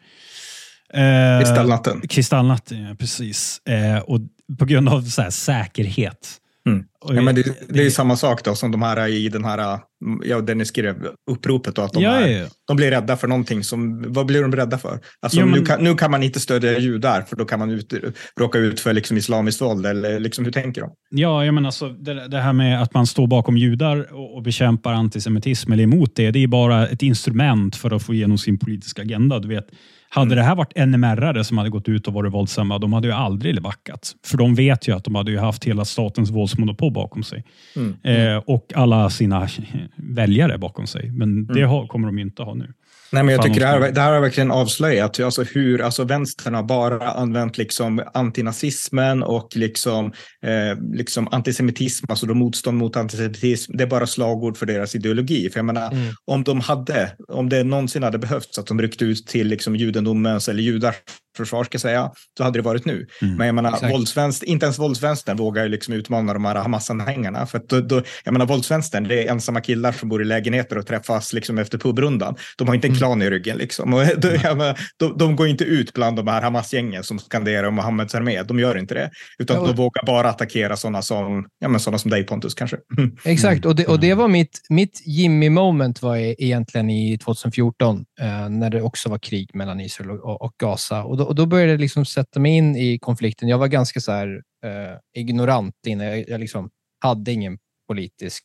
eh, Kristallnatten. Kristallnatten, ja, precis. Eh, och på grund av så här, säkerhet. Mm. Ja, men det, det är ju samma sak då som de här i den här, ja, den ni skrev uppropet då, att de, ja, här, ja, ja. de blir rädda för någonting som, vad blir de rädda för? Alltså Jo, men- nu, kan, nu kan man inte stödja judar för då kan man ut, råka ut för liksom islamiskt våld eller liksom hur tänker de? Ja, jag menar alltså, det, det här med att man står bakom judar och, och bekämpar antisemitism eller emot det, det är bara ett instrument för att få igenom sin politiska agenda. Du vet, hade det här varit NMR-are som hade gått ut och varit våldsamma, de hade ju aldrig backat. För de vet ju att de hade haft hela statens våldsmonopol bakom sig. Mm. Eh, och alla sina väljare bakom sig. Men det har, kommer de ju inte ha nu. Nej, men jag tycker det de här, det här har verkligen avslöjat alltså hur alltså vänstern har bara använt liksom antinazismen och liksom, eh, liksom antisemitism, alltså då motstånd mot antisemitism. Det är bara slagord för deras ideologi. För jag menar, Mm. om de hade, om det någonsin hade behövts att de ryckte ut till liksom judendomens eller judars försvar ska säga, så hade det varit nu. Mm. Men jag menar, Exakt. våldsvänster, inte ens våldsvänstern vågar ju liksom utmana de här Hamas-anhängarna. För att då, då, jag menar, våldsvänstern, det är ensamma killar som bor i lägenheter och träffas liksom efter pubrundan. De har inte en Mm. klan i ryggen. Liksom. Och då, menar, de, de går inte ut bland de här Hamas-gängen som skanderar om Muhammeds armé. De gör inte det. Utan Ja, de vågar bara attackera sådana som, ja, men sådana som dig Pontus kanske. Exakt, och det, och det var mitt, mitt Jimmy-moment var e- egentligen i 2014 eh, när det också var krig mellan Israel och, och Gaza. Och då, och då började jag liksom sätta mig in i konflikten. Jag var ganska så här, eh, ignorant innan. Jag, jag liksom hade ingen politisk...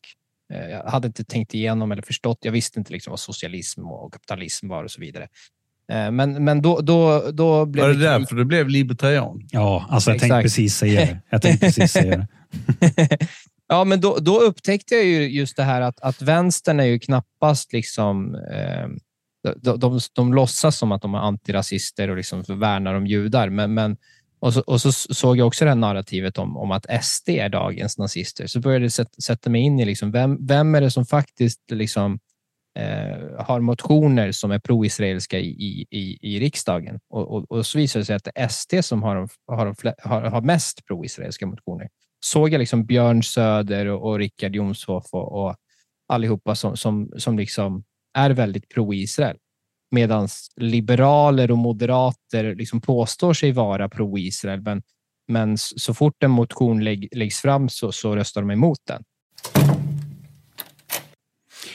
Eh, jag hade inte tänkt igenom eller förstått. Jag visste inte liksom vad socialism och kapitalism var och så vidare. Eh, men men då, då, då blev Var det det krig. därför du blev libertarian? Ja, alltså jag tänkte Exakt. precis säga det. Jag tänkte precis säga det. ja, men då, då upptäckte jag ju just det här att, att vänstern är ju knappast liksom... De, de, de låtsas som att de är antirasister och liksom värnar om judar. Men, men, och, så, och så såg jag också det här narrativet om, om att SD är dagens nazister. Så började jag sätta, sätta mig in i liksom, vem, vem är det som faktiskt liksom, eh, har motioner som är pro-israeliska i, i, i, i riksdagen. Och, och, och så visade det sig att det är SD som har, de- har, de flä- har, har mest pro-israeliska motioner. Såg jag liksom Björn Söder och, och Richard Jomshof och, och allihopa som, som, som liksom är väldigt pro-Israel. Medan liberaler och moderater liksom påstår sig vara pro-Israel, men, men så fort en motion lägg, läggs fram så, så röstar de emot den.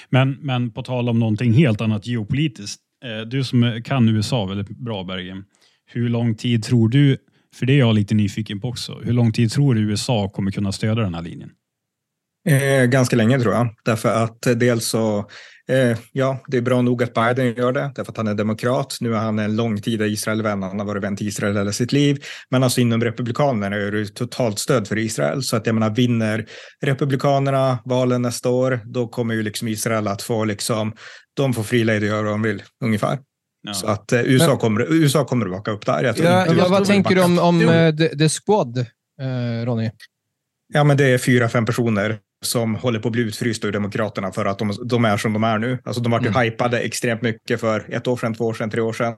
Men, men på tal om någonting helt annat geopolitiskt. Eh, du som kan USA väldigt bra, Bergen. Hur lång tid tror du, för det är jag lite nyfiken på också, hur lång tid tror du USA kommer kunna stödja den här linjen? Eh, ganska länge tror jag. Därför att dels så Eh, ja, det är bra nog att Biden gör det, därför att han är demokrat. Nu är han en långtida Israelvän, han har varit vän till Israel hela sitt liv. Men alltså inom Republikanerna är det totalt stöd för Israel. Så att jag menar, vinner Republikanerna valen nästa år, då kommer ju liksom Israel att få liksom, de får fri lejd att göra vad de vill, ungefär. Ja. Så att eh, USA, kommer, USA kommer att baka upp där. Jag ja, ja, vad tänker du om, om uh, the, the, Squad, uh, Ronny? Ja, men det är fyra, fem personer som håller på att bli utfrysta ur Demokraterna för att de, de är som de är nu. Alltså de var ju mm. hypade extremt mycket för ett år sedan, två år sedan, tre år sedan.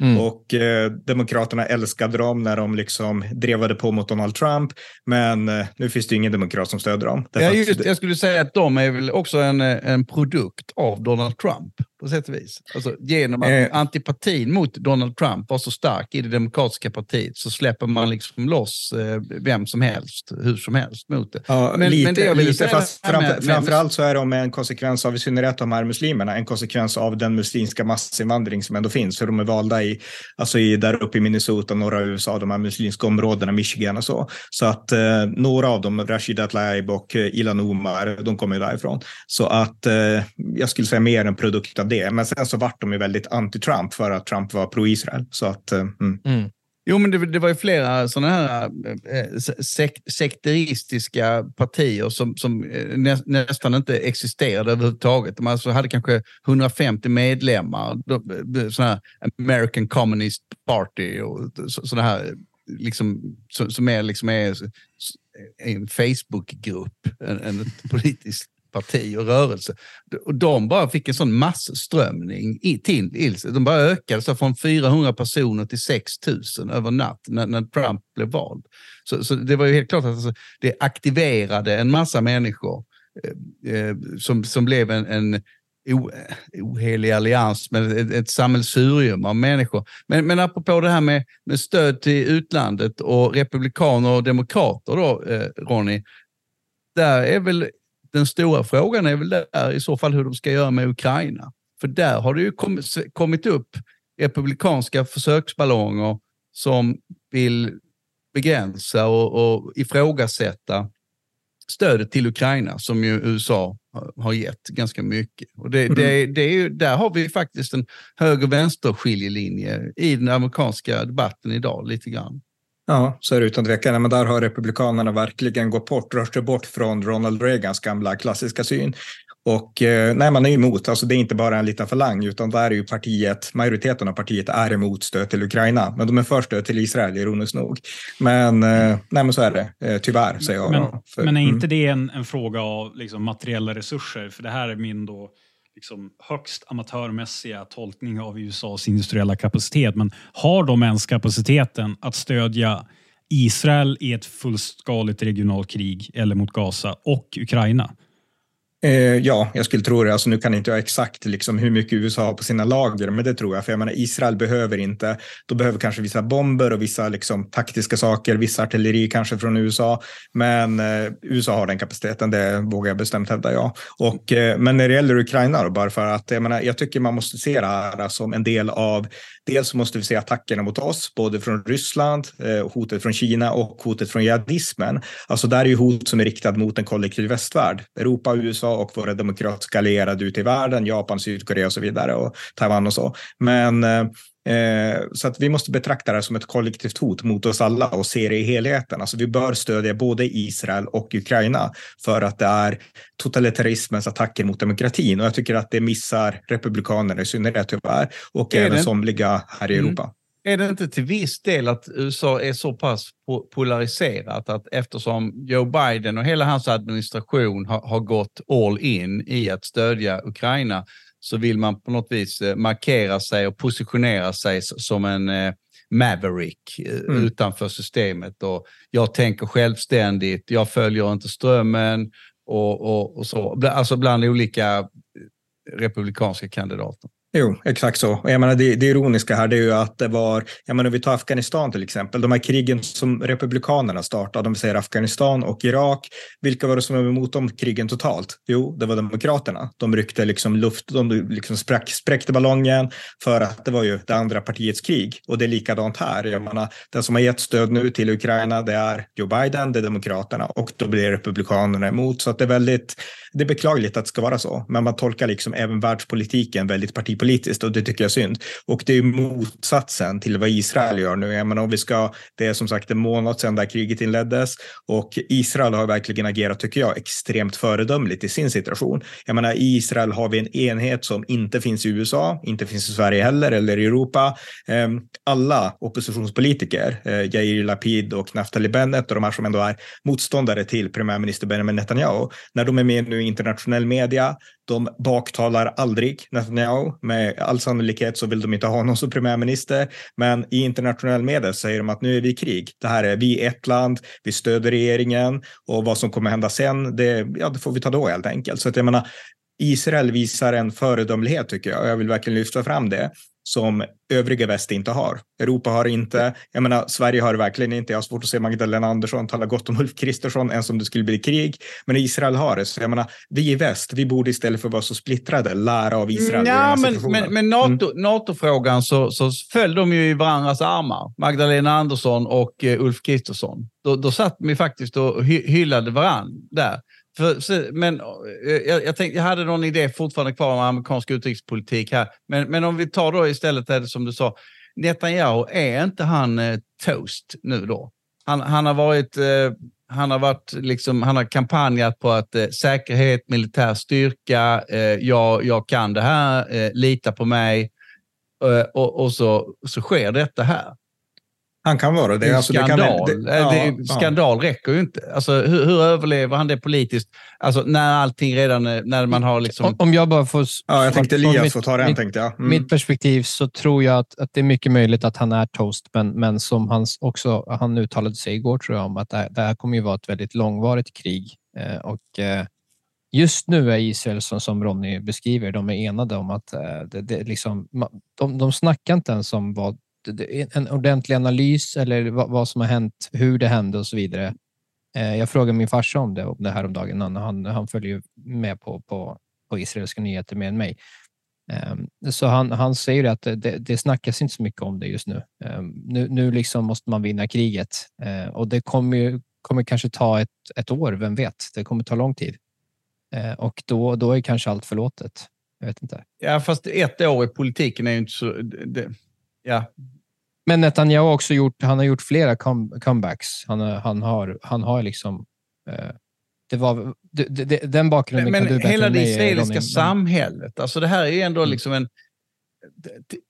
Mm. Och eh, Demokraterna älskade dem när de liksom drevade på mot Donald Trump. Men eh, nu finns det ingen demokrat som stöder dem. Ja, just, jag skulle säga att de är väl också en, en produkt av Donald Trump på sätt och vis. Alltså, genom att eh. antipatin mot Donald Trump var så stark i det demokratiska partiet så släpper man liksom loss eh, vem som helst, hur som helst mot det. Ja, men, lite, men det lite fast framför, framförallt så är de en konsekvens av, i synnerhet de här muslimerna, en konsekvens av den muslimska massinvandring som ändå finns. För de är valda i, alltså i, där uppe i Minnesota, norra USA, de här muslimska områdena, Michigan och så. Så att eh, några av dem, Rashid Atlaib och eh, Ilan Omar, de kommer ju därifrån. Så att eh, jag skulle säga mer en produkt av det. Men sen så vart de ju väldigt anti-Trump för att Trump var pro-Israel. Så att, eh, mm. Mm. Jo, men det, det, var ju flera sådana här eh, sek, sekteristiska partier som, som eh, nä, nästan inte existerade överhuvudtaget. De alltså hade kanske 150 medlemmar, sådana här American Communist Party och sådana här liksom, som, som är, liksom är en Facebookgrupp, en, en politisk parti och rörelse. Och de bara fick en sån massströmning till. De bara ökade så från 400 personer till 6 000 över natt när, när Trump blev vald. Så, så, det var ju helt klart att alltså, det aktiverade en massa människor eh, eh som, som blev en, en ohelig allians, men ett, ett sammelsurium av människor. Men, men apropå det här med, med stöd till utlandet och republikaner och demokrater då, eh, Ronny, där är väl den stora frågan är väl där i så fall hur de ska göra med Ukraina. För där har det ju kommit upp republikanska försöksballonger som vill begränsa och, och ifrågasätta stödet till Ukraina som ju USA har gett ganska mycket. Och det, mm. det, det är ju, där har vi faktiskt en höger-vänster skiljelinje i den amerikanska debatten idag lite grann. Ja, så är det utan tvekan. Men där har Republikanerna verkligen gått bort, rört sig bort från Ronald Reagans gamla klassiska syn. Och eh, nej, man är emot, alltså det är inte bara en liten falang, utan där är ju partiet, majoriteten av partiet är emot stöd till Ukraina, men de är för stöd till Israel, ironiskt nog. Men, eh, nej, men så är det, eh, tyvärr, säger jag. Men, för, men är inte mm. det en, en fråga av liksom, materiella resurser? För det här är min då liksom högst amatörmässiga tolkning av USAs industriella kapacitet. Men har de ens kapaciteten att stödja Israel i ett fullskaligt regionalt krig eller mot Gaza och Ukraina? Eh, ja, jag skulle tro det. Alltså, nu kan inte jag exakt liksom, hur mycket USA har på sina lager, men det tror jag. För jag menar, Israel behöver inte. De behöver kanske vissa bomber och vissa liksom, taktiska saker, vissa artilleri kanske från USA. Men eh, USA har den kapaciteten, det vågar jag bestämt hävda, ja. Och, eh, men när det gäller Ukraina, då, bara för att jag, menar, jag tycker man måste se det här som en del av Dels måste vi se attackerna mot oss, både från Ryssland, eh, hotet från Kina och hotet från jihadismen. Alltså där är ju hot som är riktat mot en kollektiv västvärld. Europa, USA och våra demokratiska allierade ute i världen, Japan, Sydkorea och så vidare och Taiwan och så. Men eh, Eh, så att vi måste betrakta det som ett kollektivt hot mot oss alla och se det i helheten. Alltså vi bör stödja både Israel och Ukraina för att det är totalitarismens attacker mot demokratin. Och jag tycker att det missar republikaner i synnerhet tyvärr och även det? somliga här i mm. Europa. Är det inte till viss del att USA är så pass polariserat att eftersom Joe Biden och hela hans administration har, har gått all in i att stödja Ukraina så vill man på något vis eh, markera sig och positionera sig som en eh, maverick eh, mm. utanför systemet. Och jag tänker självständigt, jag följer inte strömmen och, och, och så. Alltså bland olika republikanska kandidater. Jo, exakt så. Jag menar, det, det ironiska här det är ju att det var, jag menar, vi tar Afghanistan till exempel, de här krigen som republikanerna startade, de säger Afghanistan och Irak, vilka var det som var emot de krigen totalt? Jo, det var demokraterna. De ryckte liksom luft, de liksom spräck, spräckte ballongen för att det var ju det andra partiets krig. Och det är likadant här. Jag menar, den som har gett stöd nu till Ukraina, det är Joe Biden, det är demokraterna och då blir republikanerna emot. Så att det är väldigt, det är beklagligt att det ska vara så, men man tolkar liksom även världspolitiken väldigt partipolitiskt politiskt och det tycker jag är synd. Och det är motsatsen till vad Israel gör nu. Jag menar, om vi ska, det är som sagt en månad sedan där kriget inleddes och Israel har verkligen agerat, tycker jag, extremt föredömligt i sin situation. Jag menar, i Israel har vi en enhet som inte finns i USA, inte finns i Sverige heller eller i Europa. Ehm, alla oppositionspolitiker, eh, Yair Lapid och Naftali Bennett och de här som ändå är motståndare till premiärminister Benjamin Netanyahu, när de är med nu i internationell media, de baktalar aldrig Netanyahu. Med all sannolikhet så vill de inte ha någon som premiärminister. Men i internationell media säger de att nu är vi i krig. Det här är vi ett land, vi stöder regeringen och vad som kommer hända sen, det, ja, det får vi ta då helt enkelt. Så att jag menar, Israel visar en föredömlighet tycker jag och jag vill verkligen lyfta fram det som övriga väst inte har. Europa har inte, jag menar Sverige har verkligen inte, jag har svårt att se Magdalena Andersson tala gott om Ulf Kristersson ens om det skulle bli krig, men Israel har det. Så jag menar, vi i väst, vi borde istället för att vara så splittrade lära av Israel. Ja, men, men, men NATO, mm. NATO-frågan så, så föll de ju i varandras armar, Magdalena Andersson och uh, Ulf Kristersson. Då, då satt vi faktiskt och hyllade varandra där. För, men eh, jag, jag, tänkte, jag hade någon idé fortfarande kvar om amerikansk utrikespolitik här. Men, men om vi tar då istället det som du sa. Netanyahu, är inte han eh, toast nu då? Han, han har varit, eh, han har varit liksom, han har kampanjat på att eh, säkerhet, militär styrka, eh, jag, jag kan det här, eh, lita på mig. Eh, och, och så, så sker detta här. Han kan vara det. Alltså, skandal. Det kan, det, ja, det, skandal ja. räcker ju inte. Alltså, hur, hur, överlever han det politiskt? Alltså, när allting redan, när man har liksom... Om, om jag bara får... Ja, jag tänkte Elias får ta den, mitt, tänkte jag. Mm. Mitt perspektiv så tror jag att, att det är mycket möjligt att han är toast, men, men som han också, han uttalade sig igår tror jag om att det här, det här kommer ju vara ett väldigt långvarigt krig. Eh, och eh, Just nu är Israel, som, som Ronny beskriver, de är enade om att eh, det, det liksom, de, de snackar inte ens om vad en ordentlig analys eller vad, vad, som har hänt, hur det hände och så vidare. Eh, jag frågade min farsa om det, om det här om dagen. Han, han, han följer med på, på, på israeliska nyheter mer än mig. Eh, så han, han säger att det, det snackas inte så mycket om det just nu. Eh, nu, nu liksom måste man vinna kriget eh, och det kommer, ju, kommer kanske ta ett, ett år, vem vet? Det kommer ta lång tid eh, och då, då är kanske allt förlåtet. Jag vet inte. Ja, fast ett år i politiken är ju inte så... Det, ja, men Netanyahu har också gjort, han har gjort flera come, comebacks. Han, han, har, han har liksom... Eh, det var, det, det, den bakgrunden men, kan du hela det israeliska samhället, alltså det här är ändå mm. liksom en...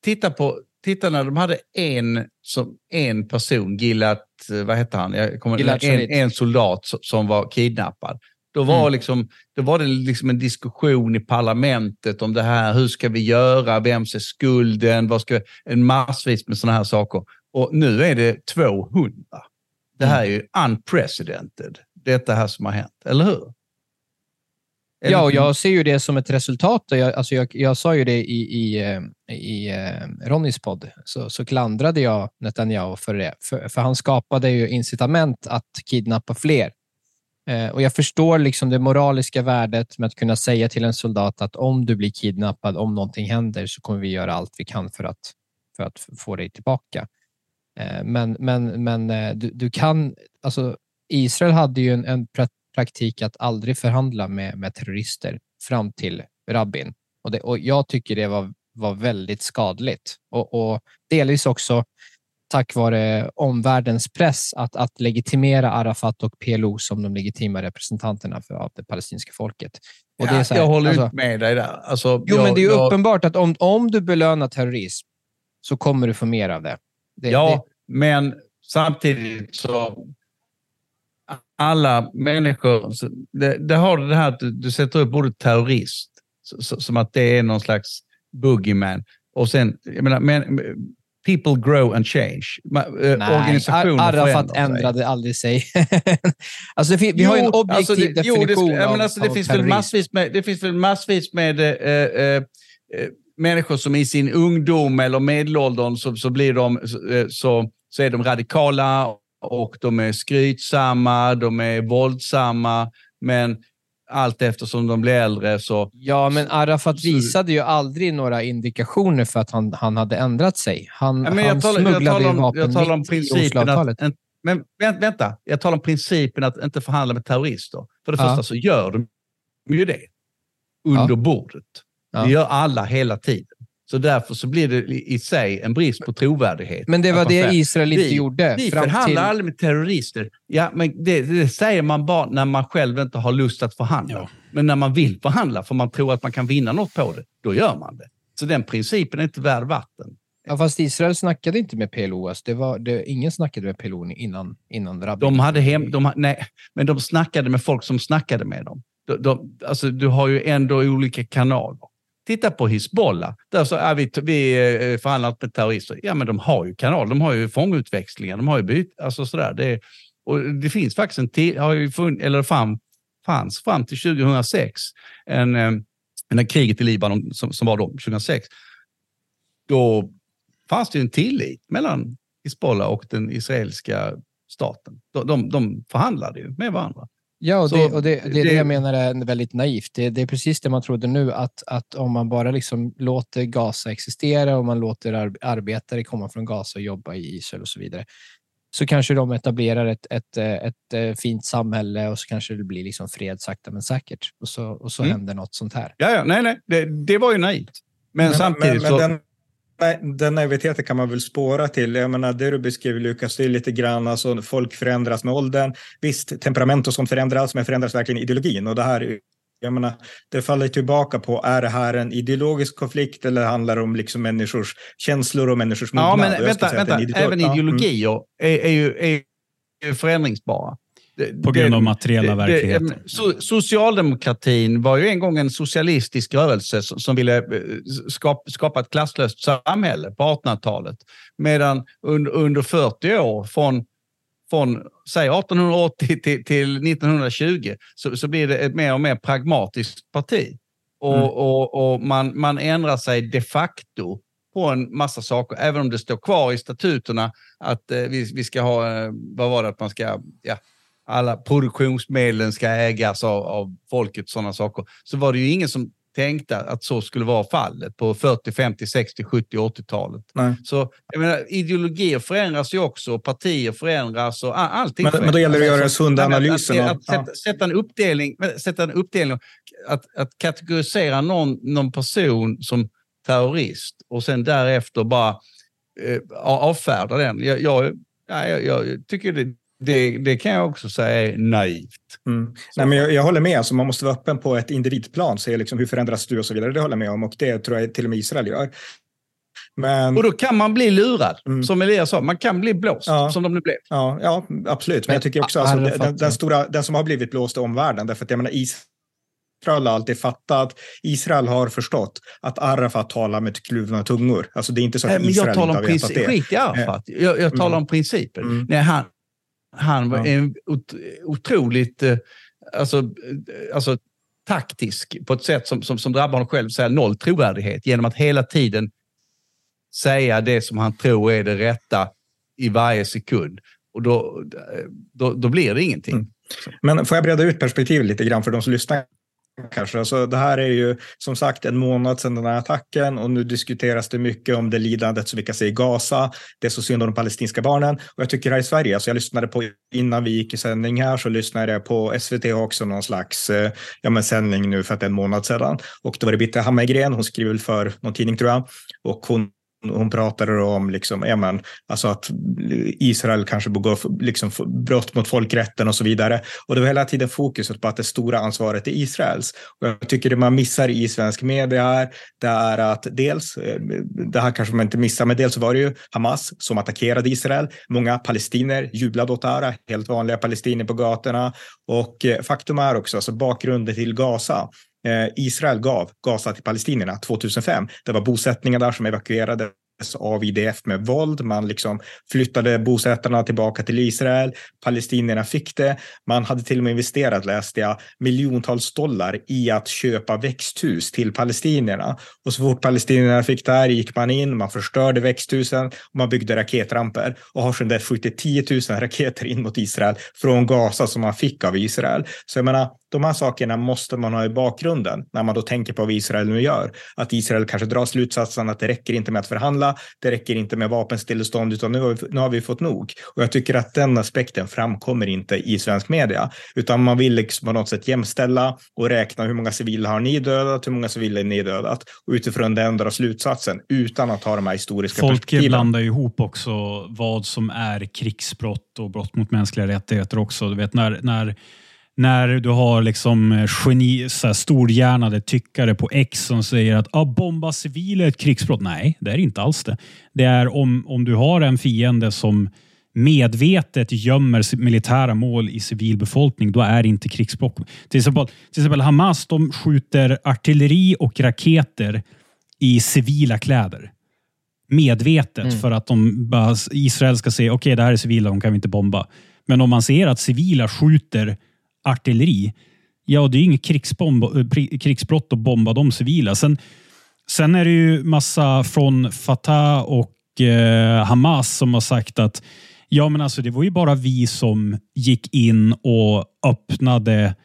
Titta på, titta när de hade en, som, en person, Gilad, vad hette han? Jag kommer, en, en soldat som var kidnappad. Då var, mm. liksom, då var det liksom en diskussion i parlamentet om det här. Hur ska vi göra? Vems är skulden? Vad ska, en massvis med sådana här saker. Och nu är det 200. Det här är ju unprecedented, detta här som har hänt. Eller hur? Ja, och jag ser ju det som ett resultat. Jag, alltså jag, jag sa ju det i, i, eh, i eh, Ronnys podd, så, så klandrade jag Netanyahu för det. För, för han skapade ju incitament att kidnappa fler Eh, och Jag förstår liksom det moraliska värdet med att kunna säga till en soldat att om du blir kidnappad, om någonting händer, så kommer vi göra allt vi kan för att, för att få dig tillbaka. Eh, men men, men eh, du, du kan... Alltså, Israel hade ju en, en praktik att aldrig förhandla med, med terrorister fram till Rabin. Och, det, och Jag tycker det var, var väldigt skadligt. Och, och delvis också tack vare omvärldens press att, att legitimera Arafat och PLO som de legitima representanterna för, av det palestinska folket. Och ja, det är här, jag håller alltså, med dig där. Alltså, jo, jag, men det är jag, uppenbart att om, om du belönar terrorism så kommer du få mer av det. det ja, det, men samtidigt så alla människor, det, det har det här att du, du sätter upp ordet terrorist så, så, som att det är någon slags boogeyman. Och sen, jag menar, men, people grow and change. Eh, Nej, Organisationer Arafat ändrade sig. aldrig sig. alltså, vi jo, har ju en objektiv alltså det, definition jo, det, av, alltså, det, finns väl massvis med, det finns väl massvis med eh, eh, eh, människor som i sin ungdom eller medelåldern så, så blir de så, så är de radikala och de är skrytsamma, de är våldsamma, men allt eftersom de blir äldre så... Ja, men Arafat visade ju aldrig några indikationer för att han, han hade ändrat sig. Han, ja, men han jag talar, smugglade jag talar om, vapen jag talar om principen att, Men vänta, jag talar om principen att inte förhandla med terrorister. För det Ja. första så gör de ju det under Ja. bordet. Det gör alla hela tiden. Så därför så blir det i sig en brist på trovärdighet. Men det var det Israel inte vi- gjorde. Vi fram förhandlar till... aldrig med terrorister. Ja, men det, det säger man bara när man själv inte har lust att förhandla. Ja. Men när man vill förhandla, för man tror att man kan vinna något på det, då gör man det. Så den principen är inte värd vatten. Ja, fast Israel snackade inte med PLO. Alltså det var, det, ingen snackade med PLO innan, innan Rabin. De hade hem, de, nej, men de snackade med folk som snackade med dem. De, de, alltså, du har ju ändå olika kanaler. Titta på Hizbollah. Där så, är vi, vi eh, förhandlar inte med terrorister. Ja, men de har ju kanal. De har ju fångutväxlingar. De har ju byt, alltså sådär. Det, och det finns faktiskt en till, har ju funn, eller fram, fanns fram till 2006, en, eh, när kriget i Libanon som, som var då, 2006, då fanns det ju en tillit mellan Hizbollah och den israeliska staten. De, de, de förhandlade ju med varandra. Ja, och, Så det, och det, det är det det- jag menar är väldigt naivt. Det, det är precis det man trodde nu, att, att om man bara liksom låter Gaza existera och man låter ar arbetare komma från Gaza och jobba i Israel och så vidare, så kanske de etablerar ett, ett, eh, ett, eh, fint samhälle och så kanske det blir liksom fred sakta men säkert. Och så, och så Mm. händer något sånt här. Ja, ja nej, nej, det, det var ju naivt. Men, samtidigt men, så... men den, nej, den naiviteten kan man väl spåra till. Jag menar, det du beskriver Lukas, det är lite grann, alltså folk förändras med åldern. Visst, temperament och sånt förändras, men förändras verkligen ideologin. Och det här, jag menar, det faller tillbaka på, är det här en ideologisk konflikt eller handlar det om liksom människors känslor och människors mognad? Ja, men vänta, vänta. en ideolo- även ja, ideologier är, är, ju, är ju förändringsbara. Det- På grund av materiella verkligheten. so, socialdemokratin var ju en gång en socialistisk rörelse som, som ville eh, skapa, skapa ett klasslöst samhälle på 1800-talet. Medan under, under 40 år, från, från säg 1880 till, till 1920, så, så blir det ett mer och mer pragmatiskt parti. Och, Mm. och, och man, man ändrar sig de facto på en massa saker, även om det står kvar i statuterna att eh, vi, vi ska ha, eh, vad var det, att man ska, ja, alla produktionsmedlen ska ägas av, av folket, sådana saker. Så var det ju ingen som tänkte att så skulle vara fallet på 40, 50, 60, 70, 80-talet. Nej. Så jag menar, ideologier förändras ju också, partier förändras och all- allting Men- men då gäller det att göra den sunda men analysen Att, av- att, sätta, sätta en uppdelning, sätta en uppdelning att, att kategorisera någon, någon person som terrorist och sen därefter bara eh, avfärda den. Jag, jag, ja, jag, jag tycker det, det, det kan jag också säga är naivt. Mm. Nej, men jag, jag håller med, alltså, man måste vara öppen på ett individplan, se liksom, hur förändras du och så vidare. Det håller jag med om och det tror jag till och med Israel gör. Men Och då kan man bli lurad, Mm. som Elias sa. Man kan bli blåst, Ja. som de nu blev. ja, ja, absolut. Men, jag tycker också alltså, Arafat, den, den, stora, den som har blivit blåst är omvärlden. Därför att jag menar, Israel har alltid fattat, Israel har förstått att Arafat talar med kluvna tungor. Alltså det är inte så Nej, att men Israel jag talar inte har vetat det. Skit i Arafat. Jag, jag talar Mm. om principer. Mm. Nej, han, han var Ja. otroligt eh, alltså, alltså, taktisk på ett sätt som, som, som drabbar honom själv, säga noll trovärdighet genom att hela tiden säga det som han tror är det rätta i varje sekund. Och då, då, då blir det ingenting. Mm. Men får jag breda ut perspektivet lite grann för de som lyssnar? Kanske. Alltså, det här är ju som sagt en månad sedan den här attacken och nu diskuteras det mycket om det lidandet som vi kan se i Gaza. Det är så synd om de palestinska barnen. Och jag tycker här i Sverige, alltså jag lyssnade på innan vi gick i sändning här så lyssnade jag på SVT också någon slags eh, ja, men sändning nu för att det är en månad sedan. Och då var det Bitte Hammargren, hon skriver väl för någon tidning tror jag. Och hon hon pratade då om liksom, ja, men, alltså att Israel kanske begår liksom, brott mot folkrätten och så vidare. Och det var hela tiden fokuset på att det stora ansvaret är Israels. Och jag tycker det man missar i svensk media här, det är att dels, eh, det här kanske man inte missar, men dels var det ju Hamas som attackerade Israel. Många palestiner jublade åt det här, helt vanliga palestinier på gatorna. Och eh, faktum är också, alltså bakgrunden till Gaza, Eh, Israel gav Gaza till palestinierna 2005. Det var bosättningar där som evakuerade av IDF med våld. Man liksom flyttade bosättarna tillbaka till Israel. Palestinierna fick det. Man hade till och med investerat, läste jag, miljontals dollar i att köpa växthus till palestinierna. Och så fort palestinierna fick det här gick man in, man förstörde växthusen och man byggde raketramper och har sedan dess skjutit 10 000 raketer in mot Israel från Gaza som man fick av Israel. Så jag menar, de här sakerna måste man ha i bakgrunden när man då tänker på vad Israel nu gör. Att Israel kanske drar slutsatsen att det räcker inte med att förhandla, det räcker inte med vapenstillestånd, utan nu har, vi, nu har vi fått nog. Och jag tycker att den aspekten framkommer inte i svensk media, utan man vill liksom på något sätt jämställa och räkna hur många civila har ni dödat, hur många civila är ni dödat och utifrån den dra slutsatsen utan att ha de här historiska Folk perspektiven. blandar ihop också vad som är krigsbrott och brott mot mänskliga rättigheter också. Du vet när, när när du har liksom geni, så här, storhjärnade tyckare på X som säger att ah, bomba civila är ett krigsbrott. Nej, det är inte alls det. Det är om, om du har en fiende som medvetet gömmer militära mål i civilbefolkning, då är det inte krigsbrott. Till exempel, till exempel Hamas de skjuter artilleri och raketer i civila kläder. Medvetet mm. för att de bara, Israel ska se okej, okay, det här är civila, de kan vi inte bomba. Men om man ser att civila skjuter artilleri. Ja, det är ju inget eh, krigsbrott att bomba de civila. Sen, sen är det ju massa från Fatah och eh, Hamas som har sagt att ja, men alltså, det var ju bara vi som gick in och öppnade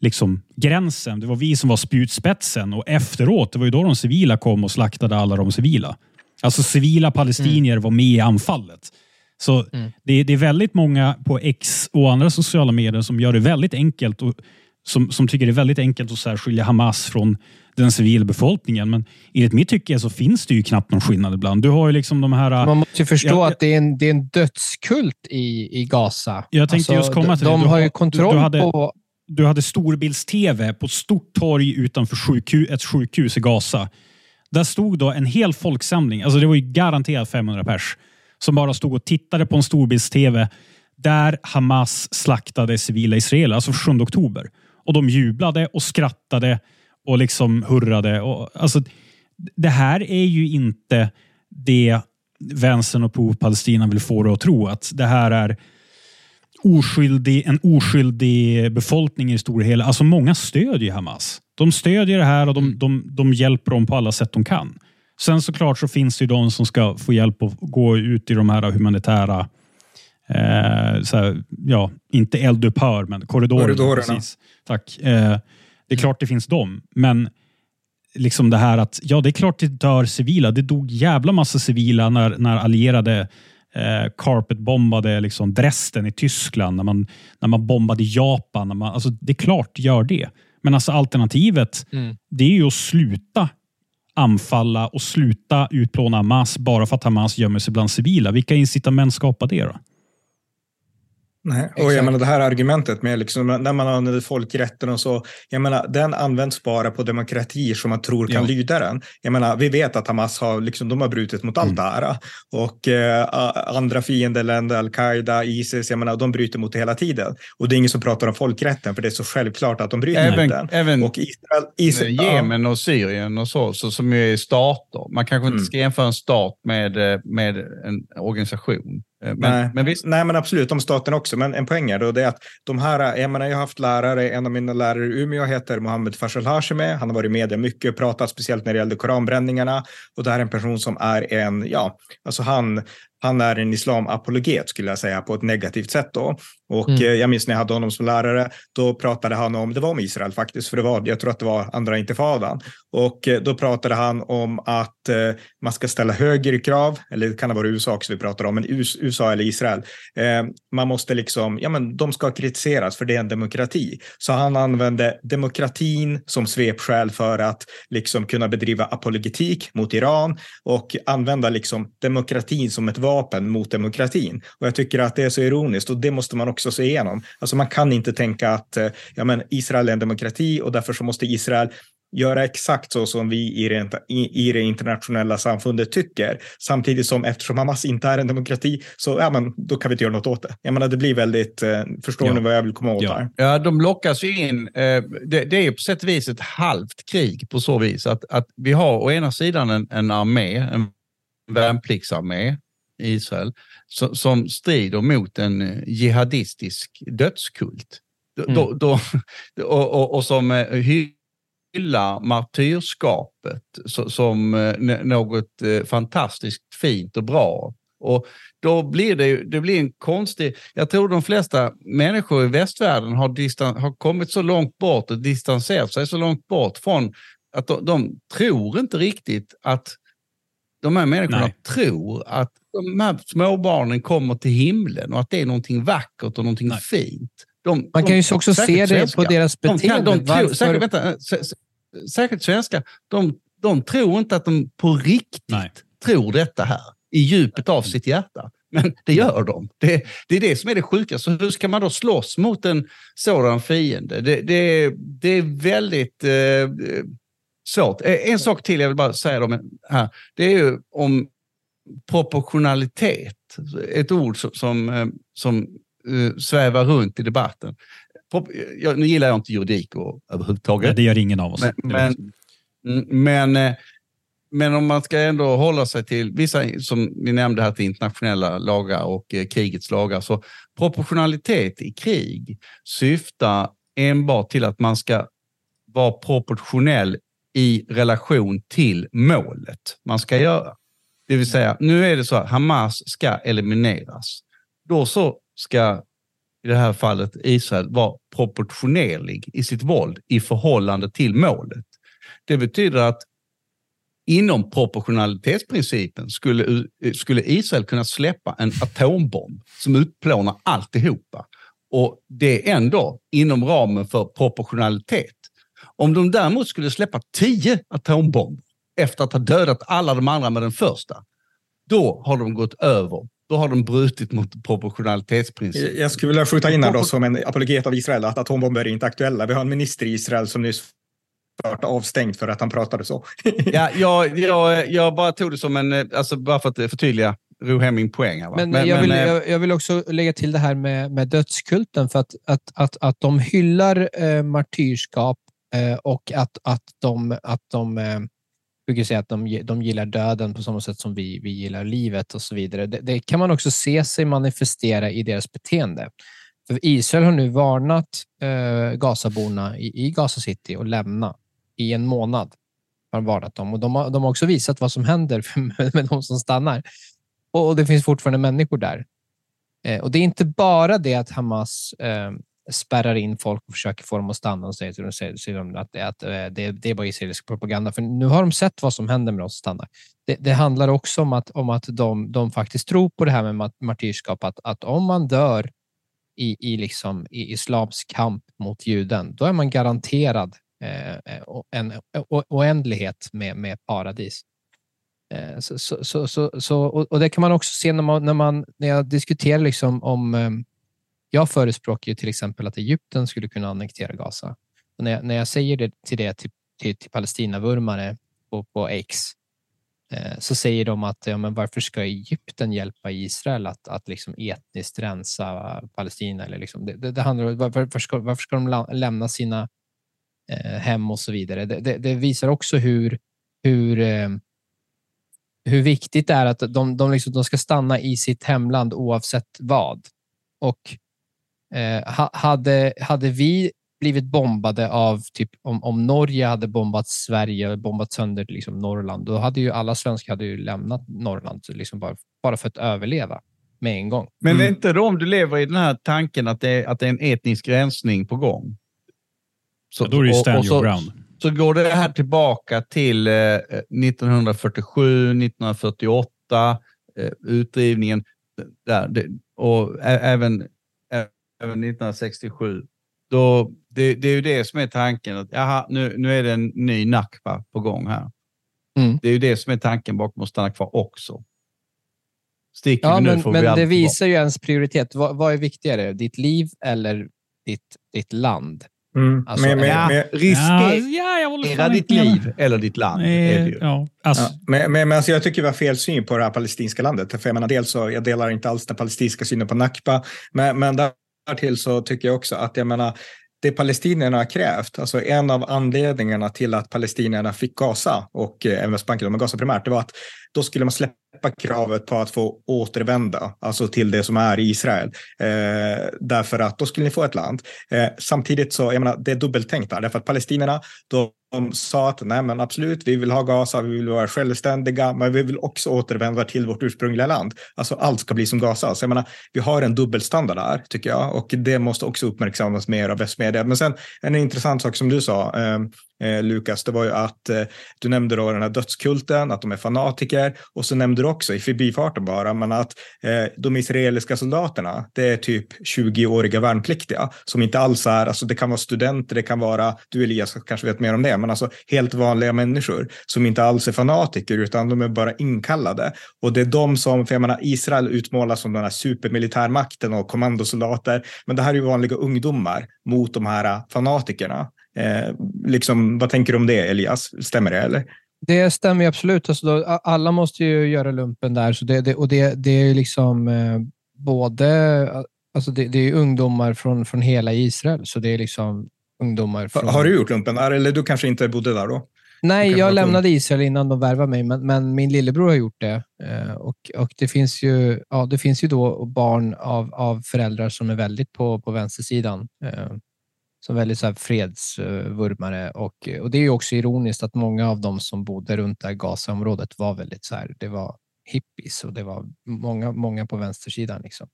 liksom, gränsen. Det var vi som var spjutspetsen och efteråt, det var ju då de civila kom och slaktade alla de civila. Alltså civila palestinier mm. var med i anfallet. Så mm. det, det, är väldigt många på X och andra sociala medier som gör det väldigt enkelt och som, som tycker det är väldigt enkelt att särskilja Hamas från den civila befolkningen. Men enligt mitt tycke så finns det ju knappt någon skillnad ibland. Du har ju liksom de här... Man måste ju förstå jag, att det är, en, det är en dödskult i, i Gaza. Jag tänkte alltså, just komma till de, det. De har ju kontroll du, du hade, på... Du hade storbilds-tv på ett stort torg utanför sjukhus, ett sjukhus i Gaza. Där stod då en hel folksamling. Alltså det var ju garanterat 500 pers som bara stod och tittade på en storbilds-tv där Hamas slaktade civila israeler, alltså 7 oktober. Och de jublade och skrattade och liksom hurrade. Och, alltså, det här är ju inte det vänstern och pro-Palestina vill få det att tro. Att det här är oskyldig, en oskyldig befolkning i stora hela. Alltså många stödjer Hamas. De stödjer det här och de, de, de hjälper dem på alla sätt de kan. Sen såklart så finns det ju de som ska få hjälp att gå ut i de här humanitära eh, så här, ja, inte eldupphör, men korridorerna. korridorerna. Precis. Tack. Eh, det är klart det finns dem, men liksom det här att ja, det är klart det dör civila. Det dog jävla massa civila när, när allierade eh, carpetbombade liksom Dresden i Tyskland, när man, när man bombade Japan. När man, alltså, det är klart det gör det. Men alltså alternativet, mm. det är ju att sluta anfalla och sluta utplåna Hamas bara för att Hamas gömmer sig bland civila. Vilka incitament skapar det då? Nej, och jag menar det här argumentet med liksom, när man använder folkrätten och så, jag menar den används bara på demokratier som man tror kan ja. lyda den. Jag menar, vi vet att Hamas har, liksom, de har brutit mot allt mm. det här och eh, andra fiendeländer, al-Qaida, Isis, jag menar, de bryter mot det hela tiden. Och det är ingen som pratar om folkrätten, för det är så självklart att de bryter även, mot den. Även och Israel, Israel, Jemen och Syrien och så, så som är stater. Man kanske inte mm. ska jämföra en stat med, eh, med en organisation. Eh, men, nej, men visst. nej, men absolut, de staterna också. Men en poäng är då det är att de här, jag menar, jag har haft lärare, en av mina lärare i Umeå heter Mohammed Faisal Hashemi. Han har varit i media mycket och pratat speciellt när det gällde koranbränningarna. Och det här är en person som är en, ja, alltså han, han är en islamapologet skulle jag säga på ett negativt sätt då. Och mm. Eh, jag minns när jag hade honom som lärare, då pratade han om, det var om Israel faktiskt, för det var, jag tror att det var andra intifadan. Och eh, då pratade han om att eh, man ska ställa högre krav, eller det kan varit USA också vi pratar om, men USA eller Israel. Man måste liksom, ja men de ska kritiseras för det är en demokrati. Så han använde demokratin som svepskäl för att liksom kunna bedriva apologetik mot Iran och använda liksom demokratin som ett vapen mot demokratin. Och jag tycker att det är så ironiskt och det måste man också se igenom. Alltså man kan inte tänka att eh, ja, men Israel är en demokrati och därför så måste Israel göra exakt så som vi i det, i det internationella samfundet tycker. Samtidigt som eftersom Hamas inte är en demokrati så ja, men, då kan vi inte göra något åt det. Jag menar, det blir väldigt, eh, förstår ja. ni vad jag vill komma åt ja. här? Ja, de lockas ju in. Eh, det, det, är på sätt och vis ett halvt krig på så vis att, att vi har å ena sidan en, en armé, en värnpliktsarmé i Israel som strider mot en jihadistisk dödskult. Mm. Då, då, och, och, och som hyllar martyrskapet som något fantastiskt fint och bra. Och då blir det, det blir en konstig... Jag tror de flesta människor i västvärlden har, distan, har kommit så långt bort och distanserat sig så långt bort från att de, de tror inte riktigt att de här människorna Nej. tror att de här småbarnen kommer till himlen och att det är någonting vackert och någonting Nej. fint. De, Man kan ju också se det på deras beteende. De, kan, de tror, säkert, vänta, säkert svenska, de, de tror inte att de på riktigt Nej. tror detta här i djupet av sitt hjärta. Men det gör de. Det, det är det som är det sjuka. Så hur ska man då slåss mot en sådan fiende? Det, det, det är väldigt eh, svårt. Eh, en sak till jag vill bara säga om här. Det är ju om proportionalitet. Ett ord som, som, eh, som uh, svävar runt i debatten. Prop jag, nu gillar jag inte juridik och, överhuvudtaget. Nej, det gör ingen av oss. Men, men, men men om man ska ändå hålla sig till vissa, som vi nämnde här, till internationella lagar och eh, krigets lagar, så proportionalitet i krig syftar enbart till att man ska vara proportionell i relation till målet man ska göra. Det vill säga, nu är det så att Hamas ska elimineras. Då så ska i det här fallet Israel vara proportionerlig i sitt våld i förhållande till målet. Det betyder att inom proportionalitetsprincipen skulle, skulle Israel kunna släppa en atombomb som utplånar alltihopa. Och det är ändå inom ramen för proportionalitet. Om de däremot skulle släppa tio atombomber efter att ha dödat alla de andra med den första, då har de gått över. Då har de brutit mot proportionalitetsprincipen. Jag skulle vilja skjuta in här då som en apologet av Israel att atombomber är inte aktuella. Vi har en minister i Israel som nyss varit avstängd för att han pratade så. ja, jag, jag, jag bara tog det som en, alltså bara för att förtydliga ro hem min poäng. Här, men, men, jag, vill, men, jag, jag, vill också lägga till det här med, med dödskulten, för att, att, att, att de hyllar eh, martyrskap eh, Eh, och att, att de, att de eh, brukar säga att de, de gillar döden på samma sätt som vi, vi gillar livet och så vidare. Det, det kan man också se sig manifestera i deras beteende. För Israel har nu varnat eh, Gazaborna i, i Gaza City att lämna i en månad. Har varnat dem. Och de, har, de har också visat vad som händer med, med de som stannar. Och, och, det finns fortfarande människor där. Eh, och Det är inte bara det att Hamas eh, spärrar in folk och försöker få dem att stanna och säger till dem, säger de att, att eh, det, det är bara israelisk propaganda. För nu har de sett vad som händer med de som stannar. Det, det handlar också om att, om att de, de faktiskt tror på det här med martyrskap. Att, att om man dör i, i, liksom, i islams kamp mot juden, då är man garanterad Eh, eh en oändlighet med, med paradis. Eh, så, så, så, så, och det kan man också se när, man, när, man, när jag diskuterar liksom om... Eh, jag förespråkar ju till exempel att Egypten skulle kunna annektera Gaza. Och när, jag, när jag säger det till det till, till, till Palestinavurmare på, på X eh, så säger de att ja, men varför ska Egypten hjälpa Israel att, att liksom etniskt rensa Palestina? Eller liksom, det, det, det handlar om varför ska, varför ska de lämna sina Eh, hem och så vidare. Det, det, det, visar också hur, hur, eh, hur viktigt det är att de, de, liksom, de ska stanna i sitt hemland oavsett vad. Och eh, hade, hade vi blivit bombade av, typ om, om Norge hade bombat Sverige och bombat sönder liksom Norrland, då hade ju alla svenskar hade ju lämnat Norrland liksom bara, bara för att överleva med en gång. Men mm. är inte då om du lever i den här tanken att det, är, att det är en etnisk rensning på gång? Så, ja, då är det ju stand your ground. Så går det här tillbaka till eh, 1947, 1948, eh, utdrivningen där, det, och även, även 1967. Då, det, det, är ju det som är tanken. Att, jaha, nu, nu är det en ny Nakba på gång här. Mm. Det är ju det som är tanken bakom att stanna kvar också. Sticker ja, vi nu men, får men vi det visar ju ens prioritet. Vad, vad, är viktigare? Ditt liv eller ditt, ditt land? Mm. Alltså, med, med, ja, med riskera ja, ditt liv eller ditt land. Med, ja. Alltså. Ja, men, men, men alltså jag tycker vi har fel syn på det här palestinska landet. För jag menar, dels så, jag delar inte alls den palestinska synen på Nakba, men, men därtill så tycker jag också att jag menar, det palestinierna har krävt, alltså en av anledningarna till att palestinierna fick Gaza och eh, även Västbanken, men Gaza primärt, det var att då skulle man släppa kravet på att få återvända, alltså till det som är Israel. Eh, därför att då skulle ni få ett land. Eh, samtidigt så, jag menar, det är dubbeltänkt där, därför att palestinierna, de de sa att nej, men absolut, vi vill ha Gaza, vi vill vara självständiga, men vi vill också återvända till vårt ursprungliga land. Alltså allt ska bli som Gaza. Så jag menar, vi har en dubbelstandard där, tycker jag, och det måste också uppmärksammas mer av västmedia. Men sen en intressant sak som du sa, eh, eh, Lukas, det var ju att eh, du nämnde då den här dödskulten, att de är fanatiker och så nämnde du också i förbifarten bara, men att eh, de israeliska soldaterna, det är typ 20-åriga värnpliktiga som inte alls är, alltså det kan vara studenter, det kan vara, du Elias kanske vet mer om det, men alltså helt vanliga människor som inte alls är fanatiker utan de är bara inkallade. Och det är de som, för jag menar Israel utmålas som den här supermilitärmakten och kommandosoldater, men det här är ju vanliga ungdomar mot de här eh, fanatikerna. Eh, liksom, vad tänker du om det, Elias? Stämmer det? eller? Det stämmer absolut. Alltså då, alla måste ju göra lumpen där. Så det, det och det, det är liksom eh, både... Alltså det, det, är ungdomar från, från hela Israel, så det är liksom ungdomar. Från... Har du gjort lumpen? Eller du kanske inte bodde där då? Nej, jag lämnade Israel innan de värvade mig, men, men, min lillebror har gjort det. Eh, och, och det, finns ju, ja, det finns ju då barn av, av föräldrar som är väldigt på, på vänstersidan. Eh, som väldigt så här fredsvurmare. Och, och det är ju också ironiskt att många av dem som bodde runt det här Gazaområdet var väldigt så här, det var hippies och det var många, många på vänstersidan. Liksom.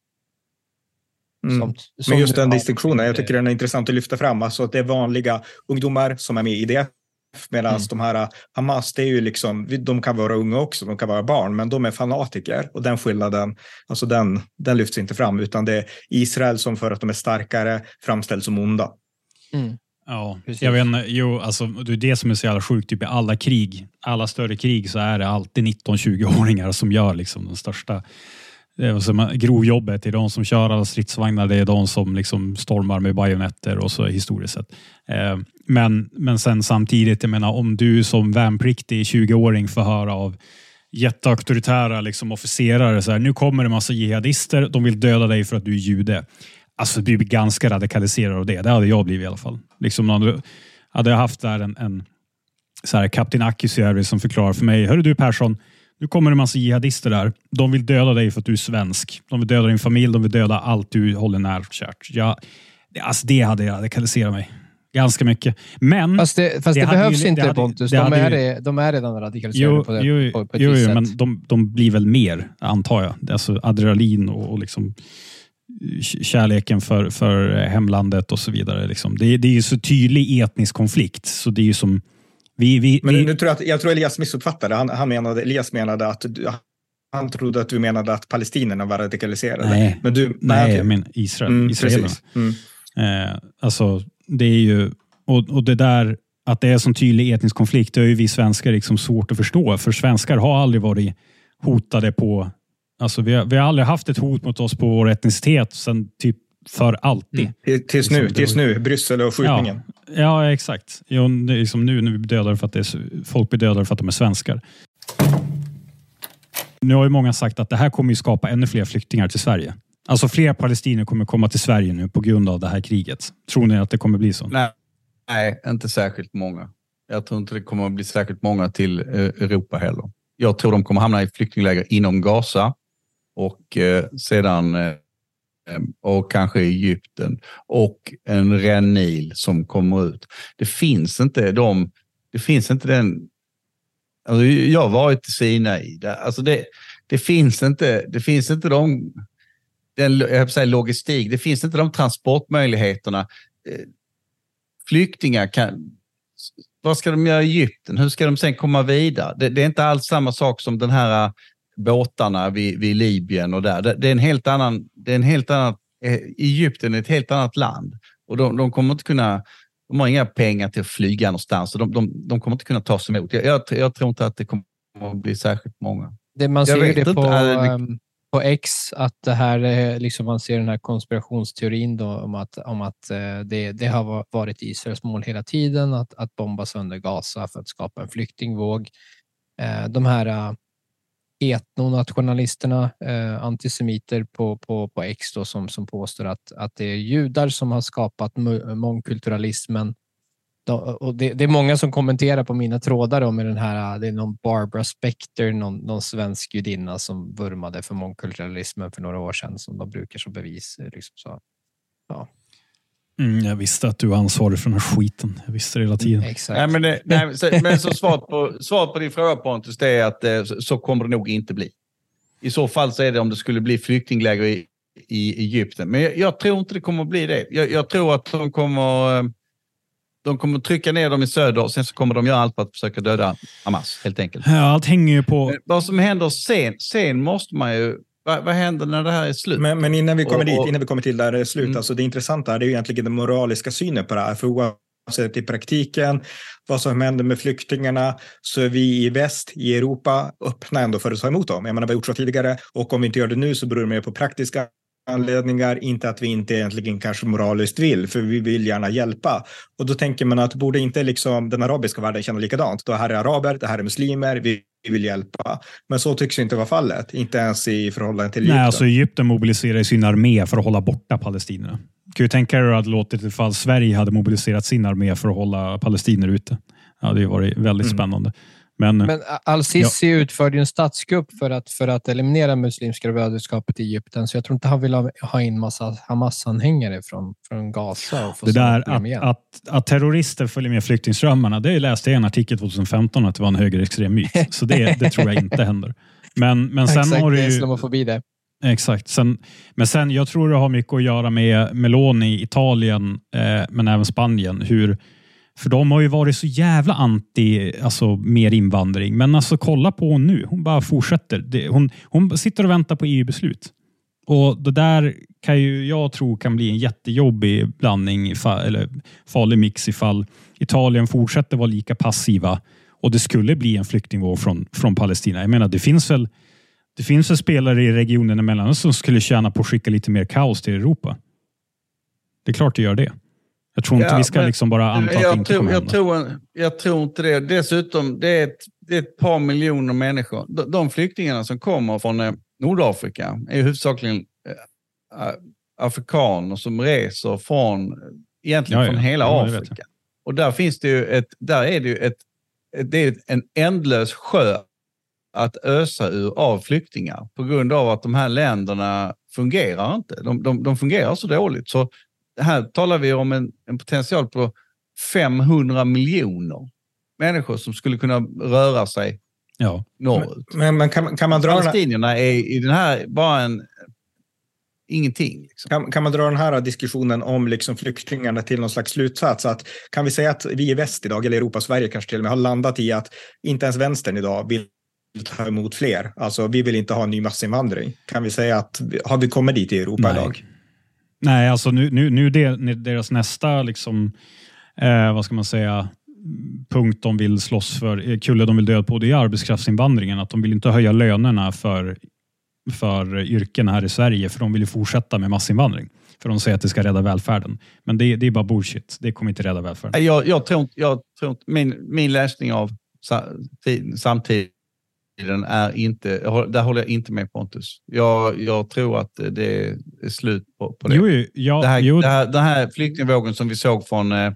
Mm. Som, som Men just den distinktionen, jag tycker den är intressant att lyfta fram. Alltså att det är vanliga ungdomar som är med i det. Medan mm. de här Hamas, det är ju liksom, de kan vara unga också, de kan vara barn, men de är fanatiker. Och den skillnaden, alltså den, den lyfts inte fram, utan det är Israel som för att de är starkare framställs som onda. Mm. Ja, Precis. jag vet inte, jo, alltså, det är det som är så jävla sjukt. Typ I alla krig, alla större krig så är det alltid 19-20-åringar som gör liksom den största grovjobbet. Det är de som kör alla stridsvagnar, det är de som liksom stormar med bajonetter och så historiskt sett. Eh, men, men sen samtidigt, jag menar om du som värnpliktig 20-åring får höra av jätteauktoritära liksom, officerare så här, nu kommer det en massa jihadister, de vill döda dig för att du är jude. Alltså blir ganska radikaliserad av det. Det hade jag blivit i alla fall. Liksom, hade jag haft där en, en så här, kapten Akisjärvi som förklarar för mig, hörru du Persson, nu kommer det en massa jihadister där. De vill döda dig för att du är svensk. De vill döda din familj, de vill döda allt du håller nära kärt. Jag, alltså det hade radikaliserat mig. Ganska mycket. Men... Fast det, fast det, det behövs ju, inte det Pontus. De, är, ju, de är redan radikaliserade jo, på, det, jo, på, på ett jo, jo, men de, de, blir väl mer, antar jag. Alltså adrenalin och, och liksom kärleken för, för hemlandet och så vidare. Liksom. Det, det är ju så tydlig etnisk konflikt. Så det är ju som vi, vi, Men vi... nu tror jag, att, jag tror Elias missuppfattade. Han, han menade, Elias menade att han trodde att du menade att palestinierna var radikaliserade. Nej, men du, nej okay. jag menar Israel. Mm, Israelerna. Mm. Eh, alltså, det är ju, och, och det där att det är sån tydlig etnisk konflikt, det har ju vi svenskar liksom svårt att förstå. För svenskar har aldrig varit hotade på... Alltså vi, har, vi har aldrig haft ett hot mot oss på vår etnicitet sen typ för alltid. Mm. Tills nu, liksom, tills nu, Bryssel och skjutningen. Ja, ja exakt. Jo, liksom nu när vi blir dödade för att det är, folk blir dödade för att de är svenskar. Nu har ju många sagt att det här kommer ju skapa ännu fler flyktingar till Sverige. Alltså fler palestinier kommer komma till Sverige nu på grund av det här kriget. Tror ni att det kommer bli så? Nej, nej inte särskilt många. Jag tror inte det kommer att bli särskilt många till eh, Europa heller. Jag tror de kommer hamna i flyktingläger inom Gaza och eh, sedan eh, och kanske Egypten och en rännil som kommer ut. Det finns inte de, det finns inte den, alltså jag har varit i Sinai, alltså det, det finns inte, det finns inte de, den jag säga logistik, det finns inte de transportmöjligheterna. Eh, flyktingar kan, vad ska de göra i Egypten? Hur ska de sen komma vidare? Det, det är inte alls samma sak som den här båtarna vid, vid Libyen och där. Det, det, är en helt annan, det är en helt annan, eh, Egypten är ett helt annat land och de, de kommer inte kunna, de har inga pengar till att flyga någonstans och de, de, de kommer inte kunna tas emot. Jag, jag, jag, tror inte att det kommer att bli särskilt många. Det man ser det på, ehm, på X, att det här är liksom man ser den här konspirationsteorin då, om att, om att eh, det, det har varit Israels mål hela tiden att, att bomba sönder Gaza för att skapa en flyktingvåg. Eh, de här etnonationalisterna, eh, antisemiter på, på, på X då, som, som påstår att, att det är judar som har skapat mångkulturalismen och det, det, är många som kommenterar på mina trådar om den här, det är någon Barbara Specter, någon, någon svensk judinna som vurmade för mångkulturalismen för några år sedan som de brukar som bevis. Liksom så. Ja. Mm, jag visste att du var ansvarig för den här skiten. Jag visste det hela tiden. Mm, exakt. Nej, men, det, nej, så, men så svaret på, svaret på din fråga Pontus, det är att eh, så, så kommer det nog inte bli. I så fall så är det om det skulle bli flyktingläger i, i Egypten. Men jag, jag tror inte det kommer bli det. Jag, jag tror att de kommer eh, de kommer trycka ner dem i söder och sen så kommer de göra allt för att försöka döda Hamas helt enkelt. Ja, allt hänger ju på... Men vad som händer sen, sen måste man ju... Vad, vad händer när det här är slut? Men, men innan vi kommer och, dit, innan vi kommer till där det är slut, mm. alltså det intressanta är ju egentligen den moraliska synen på det här. För oavsett i praktiken vad som händer med flyktingarna så är vi i väst, i Europa, öppna ändå för att ta emot dem. Jag menar, vi har gjort så tidigare och om vi inte gör det nu så beror det mer på praktiska anledningar, inte att vi inte egentligen kanske moraliskt vill, för vi vill gärna hjälpa. Och då tänker man att borde inte liksom den arabiska världen känna likadant? Det här är araber, det här är muslimer, vi vill hjälpa. Men så tycks inte vara fallet, inte ens i förhållande till Egypten. Nej, alltså Egypten mobiliserar sin armé för att hålla borta palestinierna. Kan du tänka dig att låtit ifall Sverige hade mobiliserat sin armé för att hålla palestinier ute? Ja, det hade varit väldigt mm. spännande. Men, Men Al-Sisi ja. utförde en statskupp för att, för att eliminera Muslimska brödraskapet i Egypten, så jag tror inte han vill ha, ha in massa Hamas-anhängare från, från Gaza. Och få det där att, att, att, terrorister följer med flyktingströmmarna, det läste jag i en artikel 2015 att det var en högerextrem myt. Så det, det tror jag inte händer. Men, men sen Exakt, har du ju... islamofobi det. Exakt. Sen, men sen, jag tror det har mycket att göra med Meloni i Italien, eh, men även Spanien. Hur, för de har ju varit så jävla anti alltså, mer invandring. Men alltså kolla på hon nu. Hon bara fortsätter. Det, hon, hon sitter och väntar på EU-beslut. Och Det där kan ju jag tro kan bli en jättejobbig blandning, ifall, eller farlig mix ifall Italien fortsätter vara lika passiva och det skulle bli en flyktingvåg från, från Palestina. Jag menar, det finns väl det finns väl spelare i regionen emellan som skulle tjäna på att skicka lite mer kaos till Europa. Det är klart det gör det. Jag tror inte ja, vi ska liksom bara anta att det inte tror, jag tror, jag tror inte det. Dessutom, det är, ett, det är ett par miljoner människor. De, de flyktingarna som kommer från eh, Nordafrika är huvudsakligen eh, afrikaner som reser från, egentligen ja, ja. från hela ja, Afrika. Och där finns det ju ett, där är det ju ett, det är en ändlös sjö att ösa ur av flyktingar på grund av att de här länderna fungerar inte. De, de, de fungerar så dåligt. Så här talar vi om en, en potential på 500 miljoner människor som skulle kunna röra sig ja. norrut. Men, men kan, kan man dra... Palestinierna är i den här bara en... Ingenting. Liksom. Kan, kan man dra den här diskussionen om liksom flyktingarna till någon slags slutsats? Att, kan vi säga att vi i väst idag, eller Europa Sverige kanske till och med, har landat i att inte ens vänstern idag vill ta emot fler. Alltså, vi vill inte ha en ny massinvandring. Kan vi säga att har vi kommit dit i Europa Nej. idag? Nej, alltså nu, nu, nu deras nästa, liksom, eh, vad ska man säga, punkt de vill slåss för, eh, kulle de vill döda på, det är arbetskraftsinvandringen. Att de vill inte höja lönerna för, för yrken här i Sverige, för de vill ju fortsätta med massinvandring. För de säger att det ska rädda välfärden. Men det, det är bara bullshit. Det kommer inte rädda välfärden. Jag, jag tror, jag tror min, min läsning av samtidigt, den är inte, där håller jag inte med Pontus. Jag, jag tror att det är slut på, på det. Jo, ja, det här, jo. Det här, den här flyktingvågen som vi såg från, eh,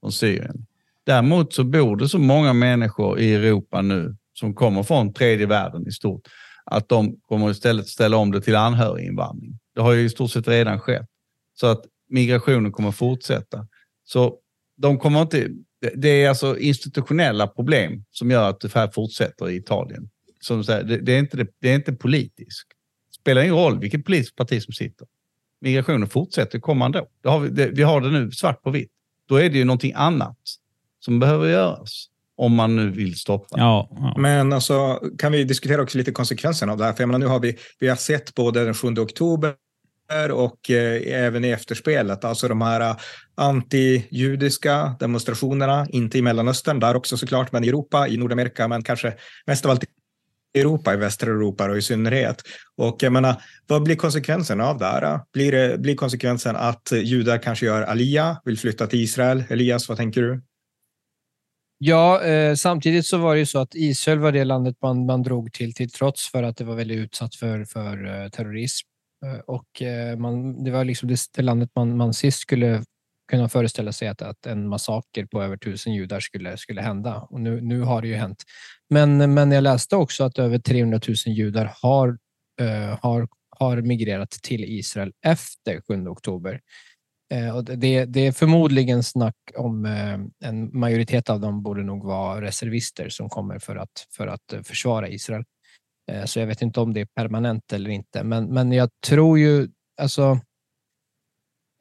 från Syrien. Däremot så bor det så många människor i Europa nu som kommer från tredje världen i stort, att de kommer istället ställa om det till anhöriginvandring. Det har ju i stort sett redan skett. Så att migrationen kommer fortsätta. Så de kommer inte, det är alltså institutionella problem som gör att det här fortsätter i Italien som säger, det, det, är inte, det, är inte politiskt. Det spelar ingen roll vilket politiskt parti som sitter. Migrationen fortsätter komma ändå. Det har vi, det, vi har det nu svart på vitt. Då är det ju någonting annat som behöver göras om man nu vill stoppa. Ja, ja. Men alltså, kan vi diskutera också lite konsekvenserna av det här? För jag menar, nu har vi, vi har sett både den 7 oktober och eh, även i efterspelet, alltså de här uh, anti-judiska demonstrationerna, inte i Mellanöstern, där också såklart, men i Europa, i Nordamerika, men kanske mest av allt Europa, i västra Europa och i synnerhet. Och jag menar, vad blir konsekvensen av det här? Blir, det, blir konsekvensen att judar kanske gör alia, vill flytta till Israel? Elias, vad tänker du? Ja, eh, samtidigt så var det ju så att Israel var det landet man, man drog till till trots för att det var väldigt utsatt för, för eh, terrorism. Eh, och eh, man, det var liksom det, det, landet man, man sist skulle kunna föreställa sig att, att en massaker på över tusen judar skulle, skulle hända. Och nu, nu har det ju hänt. Men, men jag läste också att över 300 000 judar har, uh, har, har migrerat till Israel efter 7 oktober. Uh, och det, det är förmodligen snack om uh, en majoritet av dem borde nog vara reservister som kommer för att, för att försvara Israel. Så jag vet inte om det är permanent eller inte, men, men jag tror ju, alltså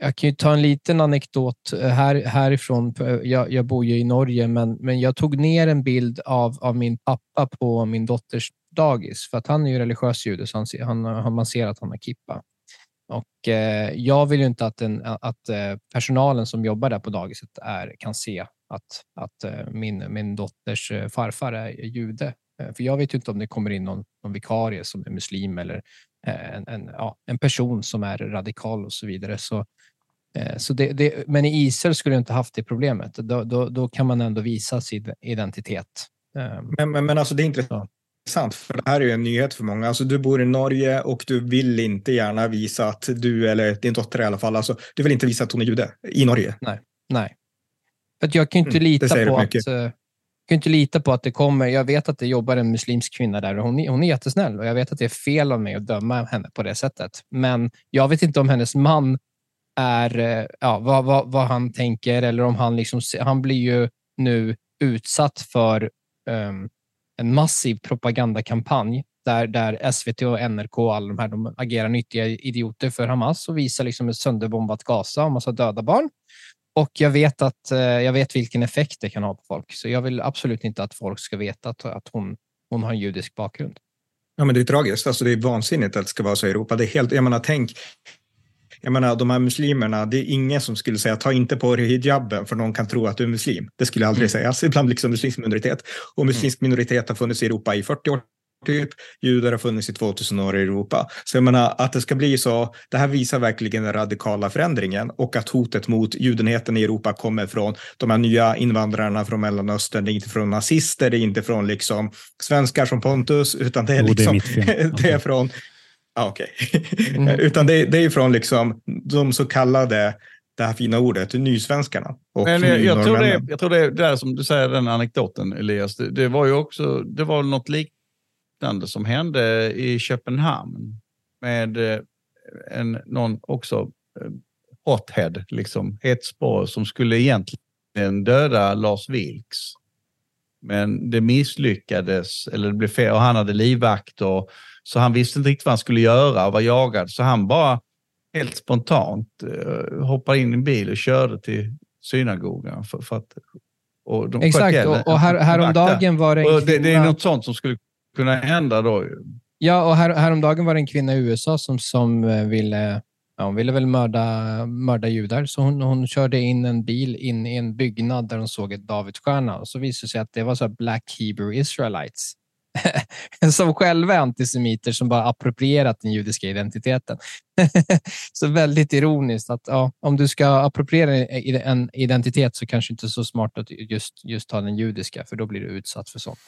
jag kan ju ta en liten anekdot eh, här, härifrån. Eh, jag, jag bor ju i Norge, men, men jag tog ner en bild av, av min pappa på min dotters dagis, för att han är ju religiös jude, så han, han, man ser att han har kippa. Och, eh, jag vill ju inte att, en, att eh, personalen som jobbar där på dagiset är, kan se att, att eh, min, min dotters eh, farfar är jude. För jag vet ju inte om det kommer in någon, någon vikarie som är muslim eller en, en, ja, en person som är radikal och så vidare. Så så det, det, men i Israel skulle du inte haft det problemet. Då, då, då kan man ändå visa sin identitet. Ehm, men, men, men alltså det är intressant, för det här är ju en nyhet för många. Alltså du bor i Norge och du vill inte gärna visa att du, eller din dotter i alla fall, alltså, du vill inte visa att hon är jude i Norge. Nej, nej. För jag kan inte mm, lita på att eh, kan inte lita på att det kommer. Jag vet att det jobbar en muslimsk kvinna där och hon, hon är jättesnäll och jag vet att det är fel av mig att döma henne på det sättet. Men jag vet inte om hennes man är eh, ja, vad, vad, vad, han tänker eller om han liksom, han blir ju nu utsatt för um, en massiv propagandakampanj där, där SVT och NRK och alla de här de agerar nyttiga idioter för Hamas och visar liksom ett sönderbombat Gaza och massa döda barn. Och jag vet, att, eh, jag vet vilken effekt det kan ha på folk, så jag vill absolut inte att folk ska veta att, att hon, hon har en judisk bakgrund. Ja, men det är tragiskt. Alltså, det är vansinnigt att det ska vara så i Europa. Det är helt, jag menar, tänk, jag menar, de här muslimerna, det är ingen som skulle säga ta inte på dig hijaben för någon kan tro att du är muslim. Det skulle aldrig mm. sägas, ibland liksom muslimsk minoritet. Och muslimsk minoritet har funnits i Europa i 40 år typ. Judar har funnits i 2000 år i Europa. Så jag menar att det ska bli så, det här visar verkligen den radikala förändringen och att hotet mot judenheten i Europa kommer från de här nya invandrarna från Mellanöstern. Det är inte från nazister, det är inte från liksom svenskar som Pontus, utan det är, liksom, oh, det är, det är från Ah, Okej. Okay. Mm. Utan det, det är från liksom de så kallade, det här fina ordet, nysvenskarna. Och Men jag, jag, tror det, jag tror det är där som du säger, den anekdoten Elias. Det, det var ju också, det var något liknande som hände i Köpenhamn med eh, en, någon också eh, hothead, liksom hetsspår som skulle egentligen döda Lars Vilks. Men det misslyckades, eller det blev fel, och han hade livvakt och så han visste inte riktigt vad han skulle göra och var jagad. Så han bara helt spontant uh, hoppade in i en bil och körde till synagogan. För, för att, och de Exakt, och, och här, häromdagen var det en kvinna... det, det, är något sånt som skulle kunna hända då. Ja, och här, häromdagen var det en kvinna i USA som, som eh, ville Ja, hon ville väl mörda, mörda judar, så hon, hon körde in en bil in i en byggnad där hon såg ett Davidsstjärna. Och så visade det sig att det var så Black Hebrew Israelites. som själva är antisemiter som bara approprierat den judiska identiteten. så väldigt ironiskt att ja, om du ska appropriera en identitet så kanske inte så smart att just, just ta den judiska, för då blir du utsatt för sånt.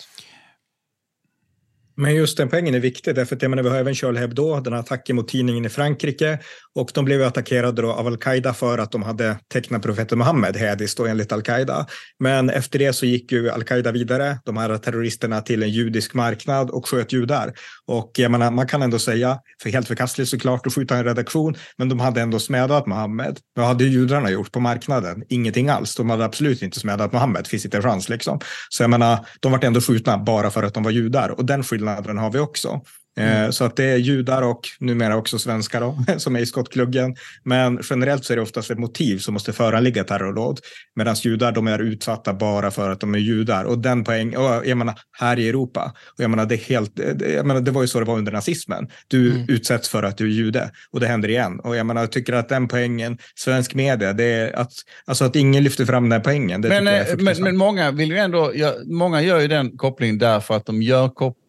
Men just den poängen är viktig, därför att jag menar, vi har även Charlie Hebdo, den här attacken mot tidningen i Frankrike. Och de blev attackerade då av al-Qaida för att de hade tecknat profeten Muhammed hädiskt enligt al-Qaida. Men efter det så gick ju al-Qaida vidare, de här terroristerna, till en judisk marknad och sköt judar. Och jag menar, man kan ändå säga, för helt förkastligt såklart att skjuta en redaktion, men de hade ändå smädat Muhammed. Vad hade judarna gjort på marknaden? Ingenting alls. De hade absolut inte smädat Muhammed, finns inte en chans liksom. Så jag menar, de var ändå skjutna bara för att de var judar och den skillnaden har vi också. Eh, mm. Så att det är judar och numera också svenskar då, som är i skottkluggen. Men generellt så är det oftast ett motiv som måste föranligga terrordåd. Medan judar de är utsatta bara för att de är judar. Och den poäng, och jag menar här i Europa, och jag menar det, helt, jag menar, det var ju så det var under nazismen. Du mm. utsätts för att du är jude och det händer igen. Och jag menar, jag tycker att den poängen, svensk media, det är att, alltså att ingen lyfter fram den poängen. men, men, men många vill ju ändå, många gör ju den kopplingen därför att de gör kopplingen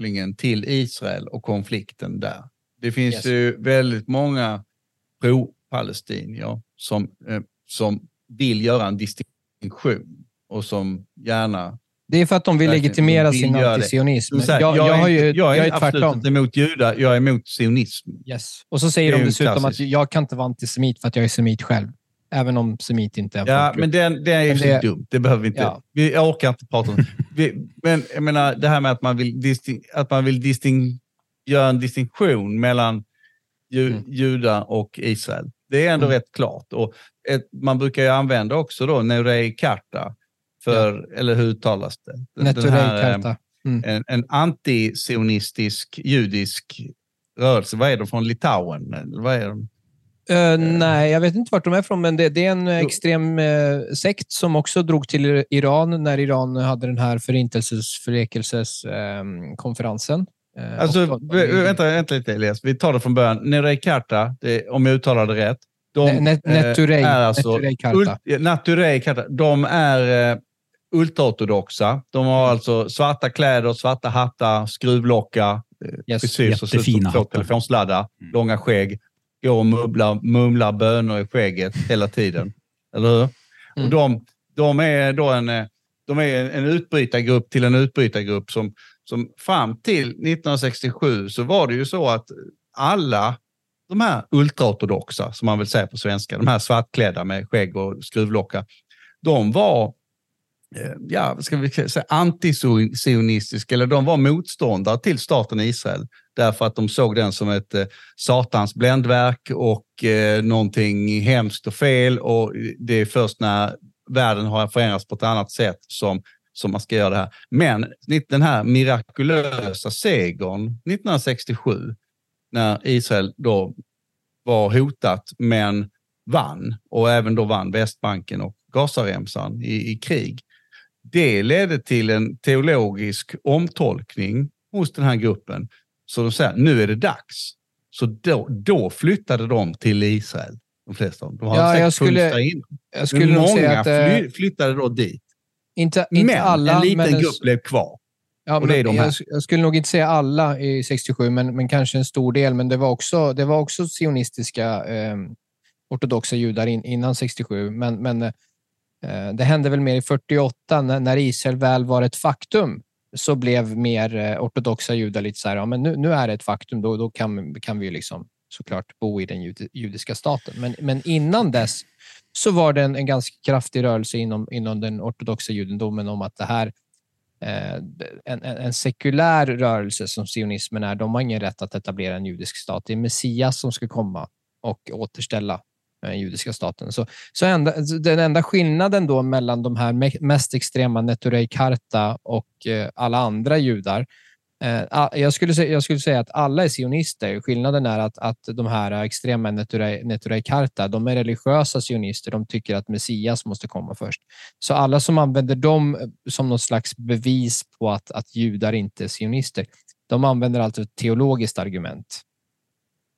kopplingen till Israel och konflikten där. Det finns yes. ju väldigt många pro-palestinier som, eh, som vill göra en distinktion och som gärna det är för att de vill legitimera sin antisionism. Jag, jag, jag, har ju, jag, jag är, absolut inte emot judar, jag är emot sionism. Yes. Och så säger de dessutom klassisk. att jag kan inte vara antisemit för att jag är semit själv. Även om semit inte är en Ja, folkgrupp. men den, det är ju det- dumt. Det behöver vi inte. Ja. Vi, jag orkar inte prata om det. Vi, men jag menar, det här med att man vill, disting, att man vill disting, göra en distinktion mellan ju, Mm. judar och Israel. Det är ändå Mm. rätt klart. Och ett, man brukar ju använda också då Neurei Karta, för, eller hur uttalas det? Den- den Neturei eh, Karta. En, en antisionistisk judisk rörelse. Vad är de från Litauen? Vad är de? Eh, nej, jag vet inte vart de är från, men det, det är en eh, extrem eh, sekt som också drog till Iran när Iran hade den här förintelses förnekelses eh, konferensen. Eh, Alltså, då- vä- vänta, vänta lite Elias. Vi tar det från början. Nerei Karta, det, om jag uttalar det rätt. De Ne- ne- eh, är alltså Karta. ult- Karta. De är eh, ultraortodoxa. De har Mm. alltså svarta kläder, svarta hattar, skruvlockar, eh, Yes, frisyr jättefina två hattar. telefonsladdar, Mm. långa skägg, går och mumlar, mumlar bönor i skägget hela tiden. Eller hur? Mm. Och de, de är då en, eh, de är en utbrytargrupp till en utbrytargrupp som, som fram till 1967 så var det ju så att alla de här ultraortodoxa, som man vill säga på svenska, de här svartklädda med skägg och skruvlockar, de var Eh, ja, vad ska vi säga, antisionistiska, eller de var motståndare till staten Israel därför att de såg den som ett eh, satans bländverk och eh, någonting hemskt och fel och det är först när världen har förändrats på ett annat sätt som, som man ska göra det här. Men den här mirakulösa segern 1967 när Israel då var hotat men vann och även då vann Västbanken och Gazaremsan i, i krig. Det ledde till en teologisk omtolkning hos den här gruppen. Så de säger nu är det dags. Så då, då flyttade de till Israel. De flesta av dem. De har Ja, jag skulle- innan. Jag skulle Men många säga att eh, fly, flyttade då dit. inte, inte men alla, en liten men en- grupp blev kvar. Ja, men de jag, jag skulle nog inte säga alla i 67, men, men kanske en stor del. Men det var också, det var också sionistiska eh, ortodoxa judar in, innan 67. Men, men eh, Eh, det hände väl mer i 48 när, Israel väl var ett faktum så blev mer eh, ortodoxa judar lite så här, ja, men nu, nu är det ett faktum, då, då kan, kan vi ju liksom såklart bo i den judiska staten. Men, men innan dess så var det en, en ganska kraftig rörelse inom, inom den ortodoxa judendomen om att det här eh, en, en, en sekulär rörelse som sionismen är, de har ingen rätt att etablera en judisk stat. Det är Messias som ska komma och återställa den judiska staten. Så, så enda, den enda skillnaden då mellan de här mest extrema Neturei Karta och eh, alla andra judar Eh, jag, skulle säga, jag skulle säga att alla är sionister. Skillnaden är att, att de här extrema Neturei, Neturei Karta, de är religiösa sionister. De tycker att Messias måste komma först. Så alla som använder dem eh, som något slags bevis på att, att judar inte är sionister, de använder alltså ett teologiskt argument.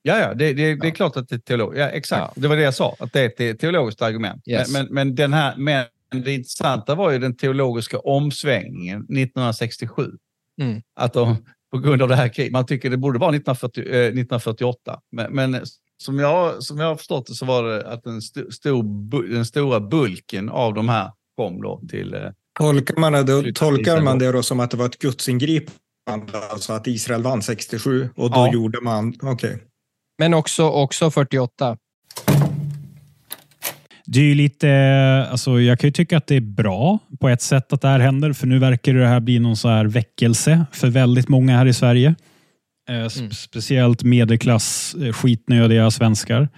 Ja, ja, det, det, det är klart att det är teologiskt. Ja, exakt, Ja. det var det jag sa, att det är ett te- teologiskt argument. Yes. Men, men, men, den här, men det intressanta var ju den teologiska omsvängningen 1967. Mm. Att de, på grund av det här kriget, man tycker det borde vara 1940, eh, 1948. Men, men som, jag, som jag har förstått det så var det att den, st stor, den stora bulken av de här kom då till... Eh, Tolkar man, det, tolkar man det då som att det var ett gudsingripande, alltså att Israel vann 67 och då Ja. gjorde man, okej. Men också, också 48. Det är ju lite, alltså jag kan ju tycka att det är bra på ett sätt att det här händer, för nu verkar det här bli någon så här väckelse för väldigt många här i Sverige. Eh, Mm. Speciellt medelklass, eh, skitnödiga svenskar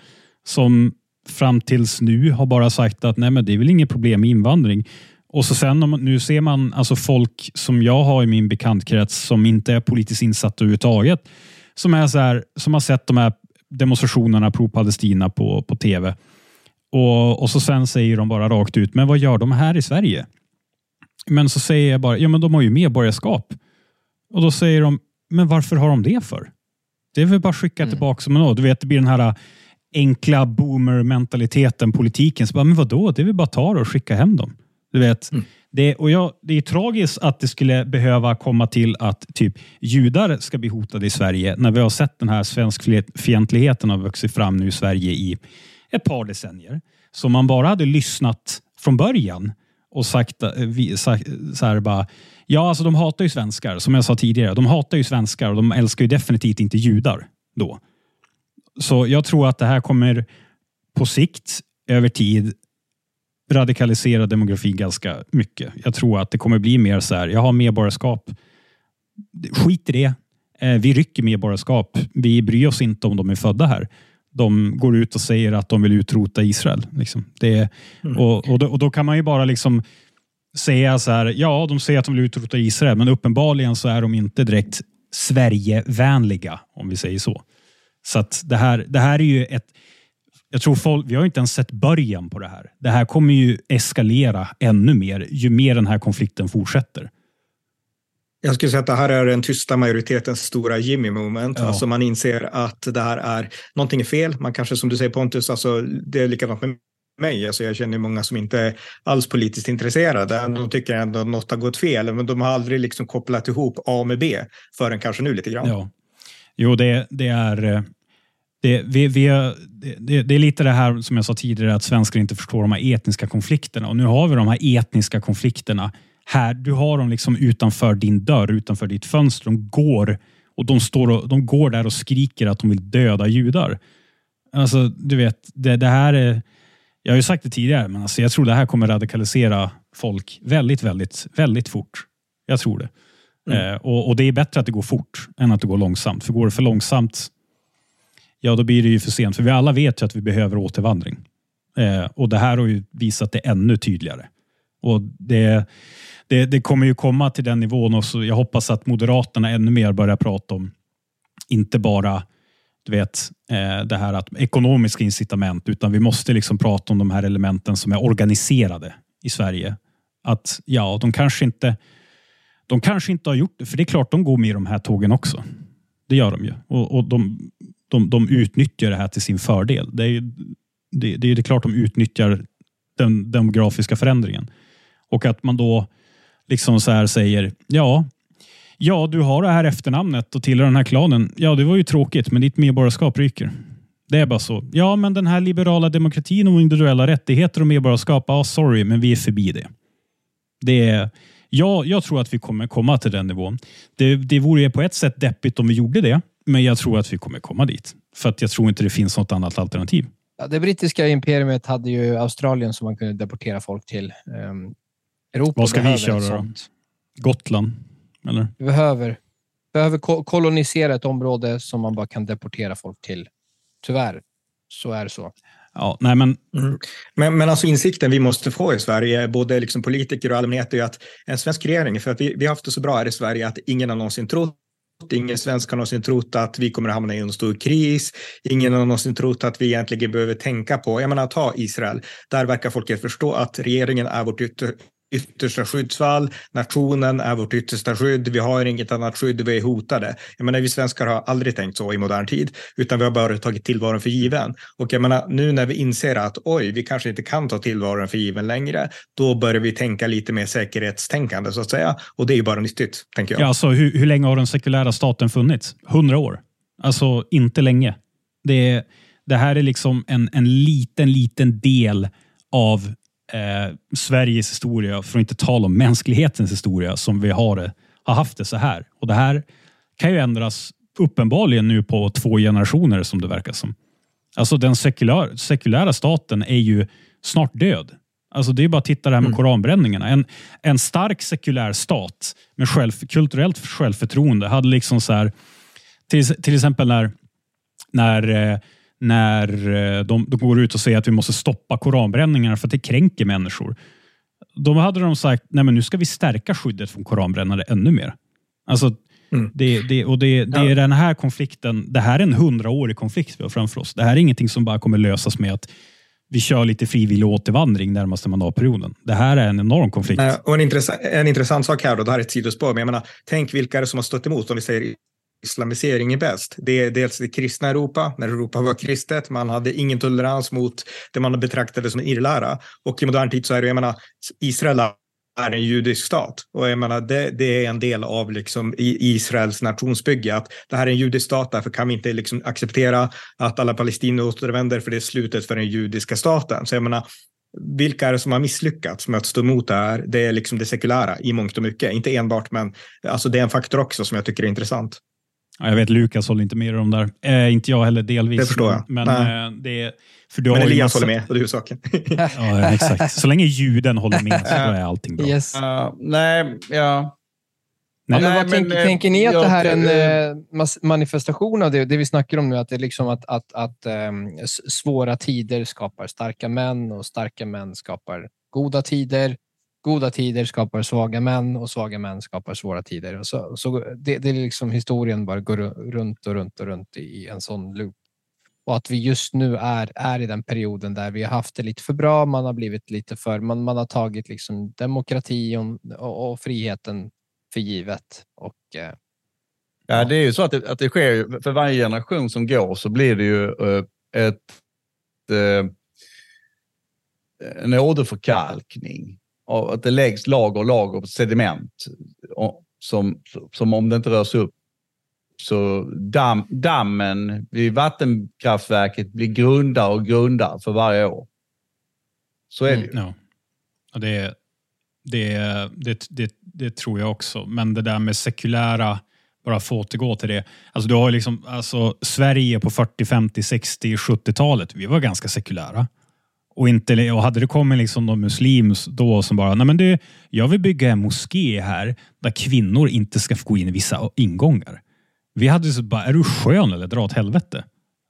som fram tills nu har bara sagt att nej, men det är väl inget problem med invandring. Och så sen, om, nu ser man alltså folk som jag har i min bekantkrets som inte är politiskt insatta överhuvudtaget, som, är så här, som har sett de här demonstrationerna pro-Palestina på, på tv. Och, och så sen säger de bara rakt ut, men vad gör de här i Sverige? Men så säger jag bara, ja men de har ju medborgarskap. Och då säger de, men varför har de det för? Det är väl bara att skicka Mm. tillbaka som en Du vet, det blir den här enkla boomer-mentaliteten, politiken. Så bara, men vadå? Det är väl bara att ta och skicka hem dem. Du vet, Mm. det, och jag, det är tragiskt att det skulle behöva komma till att typ judar ska bli hotade i Sverige när vi har sett den här svenskfientligheten har vuxit fram nu i Sverige i ett par decennier. Så man bara hade lyssnat från början och sagt, eh, vi- sagt så här bara, ja alltså de hatar ju svenskar, som jag sa tidigare. De hatar ju svenskar och de älskar ju definitivt inte judar då. Så jag tror att det här kommer på sikt över tid radikalisera demografin ganska mycket. Jag tror att det kommer bli mer så här, jag har medborgarskap. Skit i det. Eh, vi rycker medborgarskap. Vi bryr oss inte om de är födda här. De går ut och säger att de vill utrota Israel. Liksom. Det, mm. och, och, då, och, då, kan man ju bara liksom säga så här, ja, de säger att de vill utrota Israel, men uppenbarligen så är de inte direkt Sverigevänliga, om vi säger så. Så att det här, det här är ju ett... Jag tror folk, vi har inte ens sett början på det här. Det här kommer ju eskalera ännu mer ju mer den här konflikten fortsätter. Jag skulle säga att det här är den tysta majoritetens stora Jimmy moment. Ja. Alltså man inser att det här är någonting är fel. Man kanske som du säger Pontus, alltså det är likadant med mig. Alltså jag känner många som inte är alls politiskt intresserade. De tycker ändå att något har gått fel, men de har aldrig liksom kopplat ihop A med B förrän kanske nu lite grann. Ja. Jo, det, det är... Det, vi, vi, det, det, är lite det här som jag sa tidigare, att svenskar inte förstår de här etniska konflikterna. Och nu har vi de här etniska konflikterna här. Du har dem liksom utanför din dörr, utanför ditt fönster. De går och de, står och, de går där och skriker att de vill döda judar. Alltså, du vet, det, det här är jag har ju sagt det tidigare, men alltså jag tror det här kommer radikalisera folk väldigt, väldigt, väldigt fort. Jag tror det. Mm. Eh, och, och, det är bättre att det går fort än att det går långsamt. För går det för långsamt, ja då blir det ju för sent. För vi alla vet ju att vi behöver återvandring. Eh, och det här har ju visat det ännu tydligare. Och det, det, det kommer ju komma till den nivån och så jag hoppas att Moderaterna ännu mer börjar prata om inte bara du vet, eh, det här att ekonomiska incitament, utan vi måste liksom prata om de här elementen som är organiserade i Sverige. Att ja, de kanske inte de kanske inte har gjort det, för det är klart de går med i de här tågen också. Det gör de ju. Och, och de, de, de utnyttjar det här till sin fördel. Det är, det, det är klart de utnyttjar den demografiska förändringen. Och att man då liksom så här säger, ja, Ja, du har det här efternamnet och tillhör den här klanen. Ja, det var ju tråkigt, men ditt medborgarskap ryker. Det är bara så. Ja, men den här liberala demokratin och individuella rättigheter och medborgarskap, ja, sorry, men vi är förbi det. Det är, ja, jag tror att vi kommer komma till den nivån. Det, det vore på ett sätt deppigt om vi gjorde det, men jag tror att vi kommer komma dit. För att jag tror inte det finns något annat alternativ. Ja, det brittiska imperiet hade ju Australien som man kunde deportera folk till. Um, Europa Vad ska vi köra då? Gotland? Eller? Vi behöver, behöver kolonisera ett område som man bara kan deportera folk till. Tyvärr, så är det så. Ja, nej men... Mm. men... Men alltså insikten vi måste få i Sverige, både liksom politiker och allmänhet, är att en svensk regering, för att vi, vi har haft det så bra här i Sverige att ingen har någonsin trott Ingen svensk har någonsin trott att vi kommer att hamna i en stor kris. Ingen har någonsin trott att vi egentligen behöver tänka på, jag menar ta Israel. Där verkar folket förstå att regeringen är vårt ytter, yttersta skyddsfall. Nationen är vårt yttersta skydd. Vi har inget annat skydd. Vi är hotade. Jag menar, vi svenskar har aldrig tänkt så i modern tid, utan vi har bara tagit tillvaron för given. Och jag menar, nu när vi inser att oj, vi kanske inte kan ta tillvaron för given längre, då börjar vi tänka lite mer säkerhetstänkande så att säga. Och det är ju bara nyttigt, tänker jag. Ja, alltså, hur, hur länge har den sekulära staten funnits? Hundra år? Alltså inte länge. Det, det här är liksom en, en liten, liten del av eh, Sveriges historia, för att inte tala om mänsklighetens historia, som vi har, har haft det så här. Och det här kan ju ändras uppenbarligen nu på två generationer som det verkar som. Alltså den sekulär, sekulära staten är ju snart död. Alltså det är bara att titta det här med mm. koranbränningarna. En, en stark sekulär stat med själv, kulturellt självförtroende hade liksom så här, till, till exempel när, när eh, när eh, de, de går ut och säger att vi måste stoppa koranbränningarna för att det kränker människor. Då hade de sagt nej men nu ska vi stärka skyddet från koranbrännare ännu mer. Alltså, mm. det, det, och det, det ja. är den här konflikten. Det här är en hundraårig konflikt vi har framför oss. Det här är ingenting som bara kommer lösas med att vi kör lite frivillig återvandring närmaste mandatperioden. Det här är en enorm konflikt. Och en, intressant, en intressant sak här då, det här är ett sidospår, men jag menar, tänk vilka är det som har stått emot om vi säger islamisering är bäst. Det är dels det kristna Europa, när Europa var kristet. Man hade ingen tolerans mot det man betraktade som irrlära. Och i modern tid så är det, jag menar, Israel är en judisk stat. Och jag menar, det, det är en del av liksom Israels nationsbygge. Att det här är en judisk stat, därför kan vi inte liksom acceptera att alla palestinier återvänder, för det är slutet för den judiska staten. Så jag menar, vilka är det som har misslyckats med att stå emot det här? Det är liksom det sekulära i mångt och mycket. Inte enbart, men alltså det är en faktor också som jag tycker är intressant. Ja, jag vet, Lukas håller inte med de där. Eh, inte jag heller delvis. Det förstår jag. Men, Nej. eh, det är, för du Men har ju Elias massa- håller med, och det är ju saken. Ja, exakt. Så länge ljuden håller med så är allting bra. Yes. Ja, nej, ja. Nej, men Nej, vad men, tänker, eh, tänker ni att jag- det här är en mas- manifestation av det, det vi snackar om nu? Att det är liksom att, att, att s- svåra tider skapar starka män och starka män skapar goda tider. Goda tider skapar svaga män och svaga män skapar svåra tider. Och så, så det, det är liksom historien bara går ru- runt och runt och runt i en sån loop. Och att vi just nu är, är i den perioden där vi har haft det lite för bra. Man har blivit lite för, man, man har tagit liksom demokrati och, och, och friheten för givet. Och, eh, Ja, det är ju så att det, att det sker, för varje generation som går så blir det ju eh, ett, eh, en åderförkalkning. Och att det läggs lager och lager på sediment som, som om det inte rörs upp så damm, dammen vid vattenkraftverket blir grundare och grundare för varje år. Så är det ju. Mm. Ja. Det, det, det, det, det tror jag också. Men det där med sekulära, bara få återgå till det. Alltså du har liksom, alltså, Sverige på 40, 50, 60, 70-talet, vi var ganska sekulära. Och, inte, och hade det kommit liksom någon muslims då som bara, nej men du, jag vill bygga en moské här där kvinnor inte ska få gå in i vissa ingångar. Vi hade så bara, är du skön eller dra åt helvete?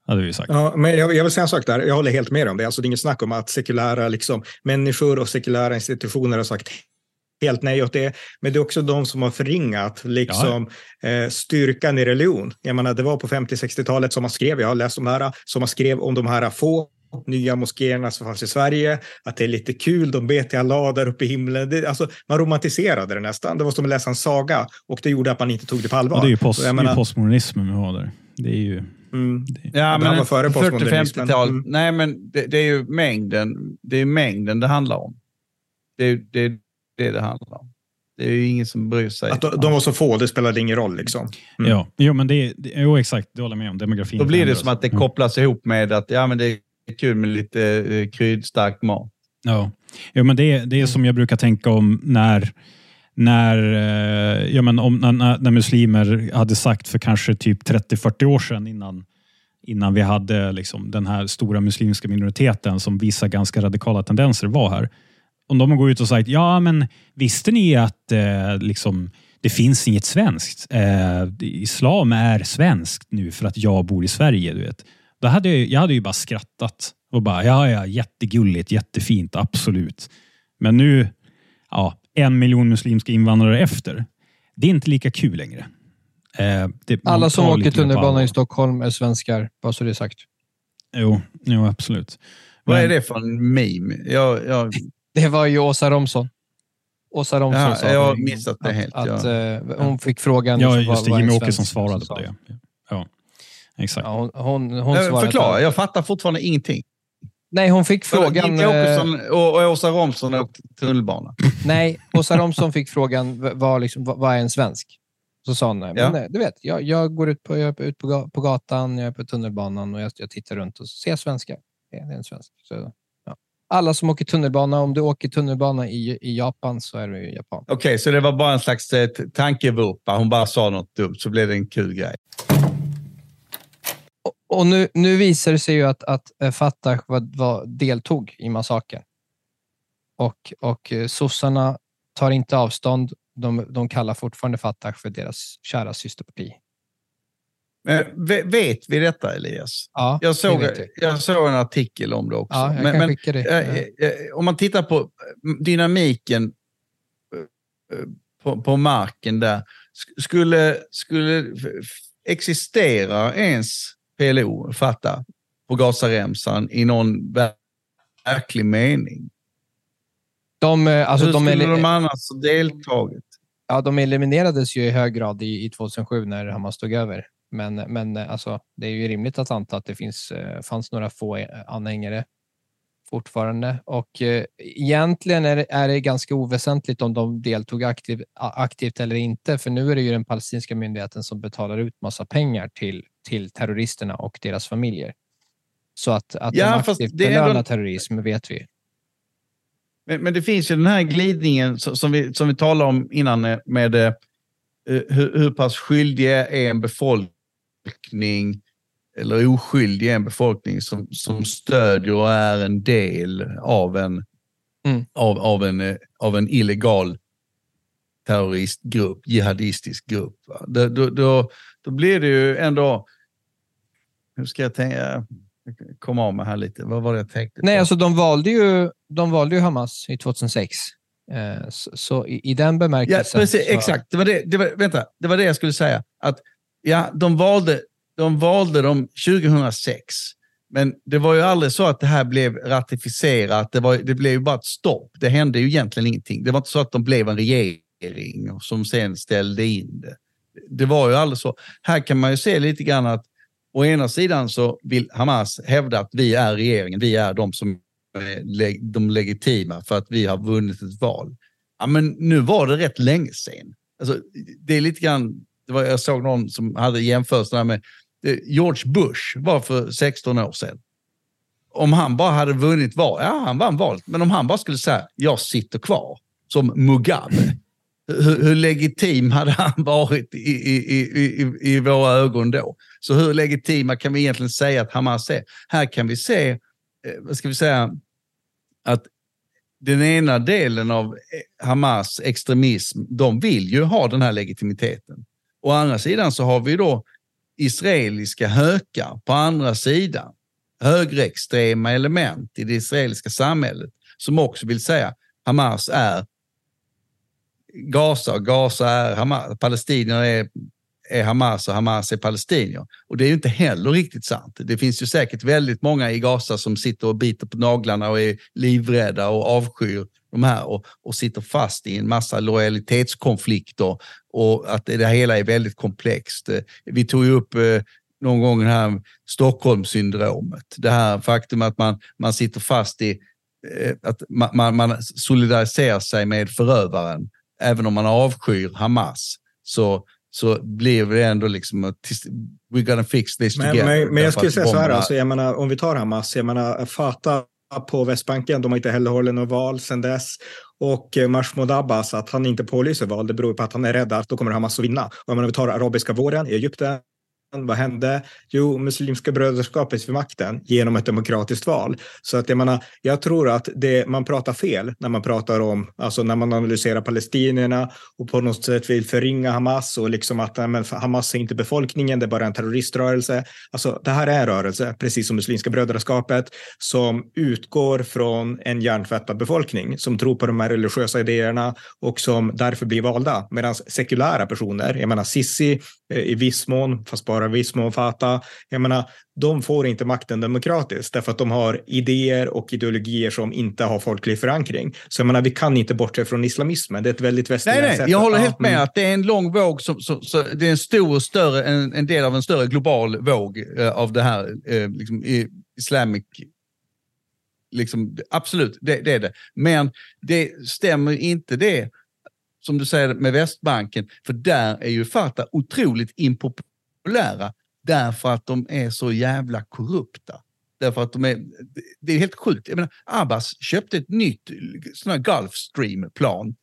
Hade vi sagt. Ja, men jag, jag vill säga en sak där. Jag håller helt med om det. Alltså, det är inget snack om att sekulära liksom, människor och sekulära institutioner har sagt helt nej åt det. Men det är också de som har förringat liksom, eh, styrkan i religion. Jag menar, det var på 50-60-talet som man skrev, jag har läst om det här, som man skrev om de här få nya moskéerna som fanns i Sverige, att det är lite kul, de ber till Allah där uppe i himlen. Det, alltså, man romantiserade det nästan. Det var som att läsa en saga och det gjorde att man inte tog det på allvar. Ja, det är ju post, det är menar- postmodernismen vi har där. Det är ju... Mm. Ja, Det men var före postmodernismen. 40-50-tal. Mm. Nej, men det, det är ju mängden det, är mängden det handlar om. Det är det, det det handlar om. Det är ju ingen som bryr sig. Att de, de var så få, det spelade ingen roll. Liksom. Mm. Ja, jo, men det, det, jo, exakt. Det håller jag med om. Demografin Då blir det som att det Mm. kopplas ihop med att ja, men det är kul med lite eh, kryddstark mat. Ja, ja men det, det är som jag brukar tänka om när, när, eh, ja, men om, när, när, muslimer hade sagt för kanske typ 30-40 år sedan innan, innan vi hade liksom den här stora muslimska minoriteten som visar ganska radikala tendenser var här. Om de går ut och sagt, ja men visste ni att eh, liksom, det finns inget svenskt? Eh, islam är svenskt nu för att jag bor i Sverige. Du vet. Då hade jag, jag hade ju bara skrattat och bara, ja, ja, jättegulligt, jättefint, absolut. Men nu, ja, en miljon muslimska invandrare efter, det är inte lika kul längre. Eh, det, alla som åker tunnelbana i Stockholm är svenskar, bara så det är sagt. Jo, jo absolut. Vad Men- är det för en meme? Jag, jag, Det var ju Åsa Romson. Åsa Romson Ja, sa jag har missat det att, helt, Att, ja. eh, hon fick frågan... Ja, vad- just det. vad Jimmy svensk Åkesson svarade på det. Ja, exakt. Ja, hon, hon, svarade förklara, att- jag fattar fortfarande ingenting. Nej, hon fick frågan... Jimmy eh, Åkesson och, och Åsa Romson åkte tunnelbana. Nej, Åsa Romson fick frågan vad, liksom, vad, är en svensk? Så sa hon, nej, Ja. men, nej, du vet, jag, jag går ut, på, jag är ut på, på gatan, jag är på tunnelbanan och jag, jag tittar runt och ser svenskar. Det är en svensk. Så, ja. Alla som åker tunnelbana, om du åker tunnelbana i, i Japan så är du i Japan. Okej, så det var bara en slags eh, tankevurpa. Hon bara sa något dumt så blev det en kul grej. Och, nu, nu visar det sig ju att, att eh, Fatah var, var, deltog i massakern. Och, och eh, sossarna tar inte avstånd. De, de kallar fortfarande Fatah för deras kära systerparti. Men, ve- vet vi detta, Elias? Ja, Jag såg, vi. jag såg en artikel om det också. Ja, jag men, men, eh, eh, om man tittar på dynamiken eh, eh, på, på marken där. sk- Skulle, skulle existera ens PLO, fatta, på Gazaremsan i någon ver- verklig mening? De, eh, alltså, Hur de, skulle ele- de annars ha deltagit? ja, de eliminerades ju i hög grad i, i 2007 när Hamas tog över. Men, men eh, alltså, det är ju rimligt att anta att det finns, eh, fanns några få anhängare fortfarande. Och eh, egentligen är det, är det ganska oväsentligt om de deltog aktiv, aktivt eller inte, för nu är det ju den palestinska myndigheten som betalar ut massa pengar till, till terroristerna och deras familjer. Så att, att Ja, de aktivt belönar terrorism vet vi. Men, men det finns ju den här glidningen som, vi, som vi talade om innan med eh, hur, hur pass skyldig är en befolkning eller oskyldig en befolkning som, som stödjer och är en del av en, Mm. av, av en, eh, av en illegal terroristgrupp, jihadistisk grupp. Då, då, då, då blir det ju ändå... Hur ska jag tänka? Kommer av mig här lite. Vad var det jag tänkte Nej, alltså de valde ju, de valde ju Hamas i 2006. Eh, så, så i, i den Ja, bemärkelsen... precis, så, exakt. Det var det, det var, vänta, det var det jag skulle säga. Att, ja, de, valde, de valde dem 2006. Men det var ju aldrig så att det här blev ratificerat. Det, var, det blev ju bara ett stopp. Det hände ju egentligen ingenting. Det var inte så att de blev en regering som sen ställde in det. Det var ju aldrig så. Här kan man ju se lite grann att å ena sidan så vill Hamas hävda att vi är regeringen, vi är de som är de legitima för att vi har vunnit ett val. Ja, men nu var det rätt länge sedan. Alltså, det är lite grann, det var, jag såg någon som hade jämförelserna med Eh, George Bush var för 16 år sedan. Om han bara hade vunnit val, ja han vann valet, men om han bara skulle säga jag sitter kvar som Mugabe. Hur, hur legitim hade han varit i, i, i, i, våra ögon då? Så hur legitima kan vi egentligen säga att Hamas är? Här kan vi se, eh, vad ska vi säga, att den ena delen av eh, Hamas extremism, de vill ju ha den här legitimiteten. Å andra sidan så har vi då israeliska hökar på andra sidan. Högerextrema element i det israeliska samhället som också vill säga Hamas är Gaza och Gaza är Hamas. palestinierna är, är Hamas och Hamas är palestinier. Och det är ju inte heller riktigt sant. Det finns ju säkert väldigt många i Gaza som sitter och biter på naglarna och är livrädda och avskyr de här och, och sitter fast i en massa lojalitetskonflikter och att det hela är väldigt komplext. Vi tog ju upp eh, någon gång det här Stockholmssyndromet. Det här faktum att man, man sitter fast i eh, att man, man, man solidariserar sig med förövaren även om man avskyr Hamas så, så blir det ändå liksom att we're gonna fix this Men, together. men, men jag skulle säga så här, alltså, jag menar, om vi tar Hamas, jag menar Fatah på Västbanken, de har inte heller hållit något val sedan dess. Och eh, Mahmoud Abbas, att han inte pålyser val, det beror på att han är rädd att då kommer Hamas att vinna. Och menar, vi tar arabiska våren i Egypten, vad hände? Jo, Muslimska brödraskapet fick makten genom ett demokratiskt val. Så att jag menar, jag tror att det, man pratar fel när man pratar om, alltså när man analyserar palestinierna och på något sätt vill förringa Hamas och liksom att nej, men Hamas är inte befolkningen, det är bara en terroriströrelse. Alltså, det här är en rörelse, precis som Muslimska brödraskapet, som utgår från en hjärntvättad befolkning som tror på de här religiösa idéerna och som därför blir valda. Medan sekulära personer, jag menar Sissi eh, i viss mån, fast bara i viss mån Fatah, jag menar, de får inte makten demokratiskt därför att de har idéer och ideologier som inte har folklig förankring. Så jag menar, vi kan inte bortse från islamismen. Det är ett väldigt Nej, västerländskt nej, sätt jag att- håller helt med mm. att det är en lång våg. Som, som, så det är en stor och större, en, en del av en större global våg eh, av det här eh, liksom, islamic Liksom, absolut, det, det är det. Men det stämmer inte det, som du säger med Västbanken, för där är ju Fatah otroligt populära därför att de är så jävla korrupta. Därför att de är, det är helt sjukt. Jag menar, Abbas köpte ett nytt sån här Gulfstream-plan.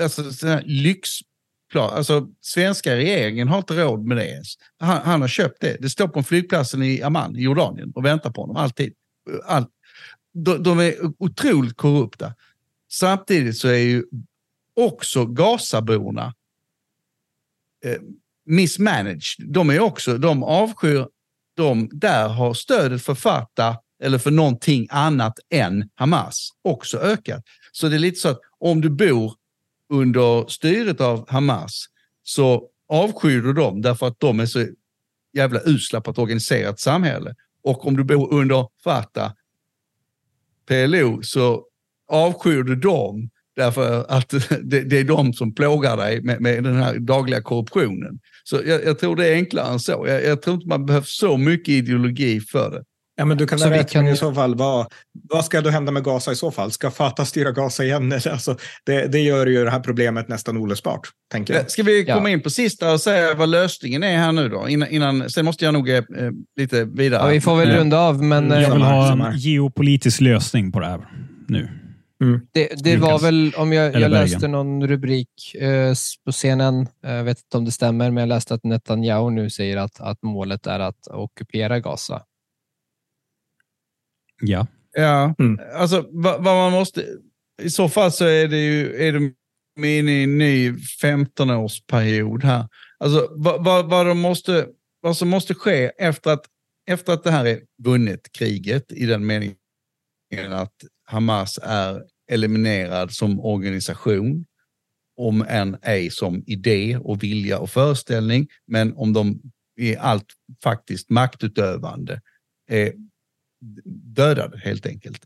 Alltså sån här lyxplan. Alltså svenska regeringen har inte råd med det ens. Han, han har köpt det. Det står på flygplatsen i Amman i Jordanien och väntar på honom alltid. All, De, de är otroligt korrupta. Samtidigt så är ju också Gazaborna eh, mismanaged. De är också, de avskyr, de där har stödet för Fatah eller för någonting annat än Hamas också ökat. Så det är lite så att om du bor under styret av Hamas så avskyr du dem därför att de är så jävla usla på att organisera ett samhälle. Och om du bor under Fatah, PLO, så avskyr du dem därför att det, det är de som plågar dig med, med den här dagliga korruptionen. Så jag, jag tror det är enklare än så. Jag, jag tror inte man behöver så mycket ideologi för det. Ja, men du kan Så rätt, kan- i så fall, vad, vad ska då hända med Gaza i så fall? Ska Fatah styra Gaza igen? Eller, Alltså, det, det gör ju det här problemet nästan olösbart, tänker jag. Ska vi Ja. komma in på sista och säga vad lösningen är här nu då? Innan, innan, sen måste jag nog eh, lite vidare. Ja, vi får väl runda av, men... Ja, Jag eh, vill ha en geopolitisk lösning på det här nu. Mm. Det, det var väl, om jag, jag läste någon rubrik eh, på scenen, jag vet inte om det stämmer, men jag läste att Netanyahu nu säger att, att målet är att ockupera Gaza. Ja. Ja, Mm. alltså vad, vad man måste... I så fall så är det ju är de inne i en ny 15-årsperiod här. Alltså vad, vad, vad, de måste, vad som måste ske efter att, efter att det här är vunnet, kriget, i den meningen att Hamas är eliminerad som organisation, om än ej som idé och vilja och föreställning, men om de i allt faktiskt maktutövande är dödade helt enkelt.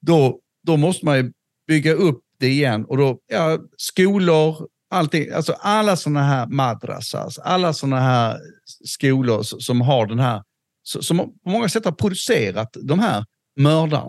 Då, då måste man ju bygga upp det igen och då, ja, skolor, allting, alltså alla sådana här madrasas, alla sådana här skolor som har den här, som på många sätt har producerat de här mördarna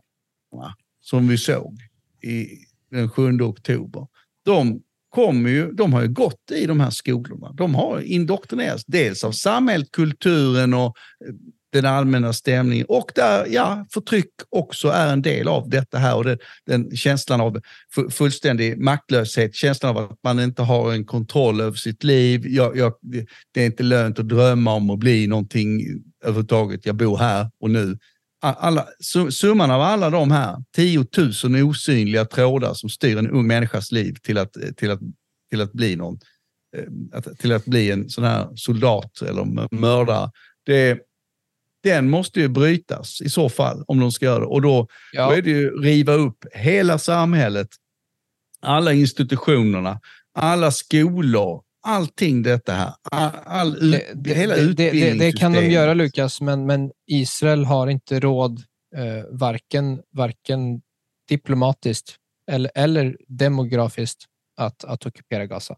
som vi såg i den 7 oktober. De kommer ju, de har ju gått i de här skolorna. De har indoktrinerats dels av samhället, kulturen och eh, den allmänna stämningen och där ja, förtryck också är en del av detta här och den, den känslan av fullständig maktlöshet, känslan av att man inte har en kontroll över sitt liv. Jag, jag, det- det är inte lönt att drömma om att bli någonting överhuvudtaget. Jag bor här och nu. Alla, su- summan av alla de här 10 000 osynliga trådar som styr en ung människas liv till att, till att, till att bli någon, eh, till att bli en sån här soldat eller mördare. Det, den måste ju brytas i så fall om de ska göra det. Och då, då Ja, är det ju riva upp hela samhället, alla institutionerna, alla skolor, allting detta här. All, all det, det, hela det, det, det, kan de göra Lukas, men, men Israel har inte råd, eh, varken, varken diplomatiskt eller, eller demografiskt, att, att ockupera Gaza.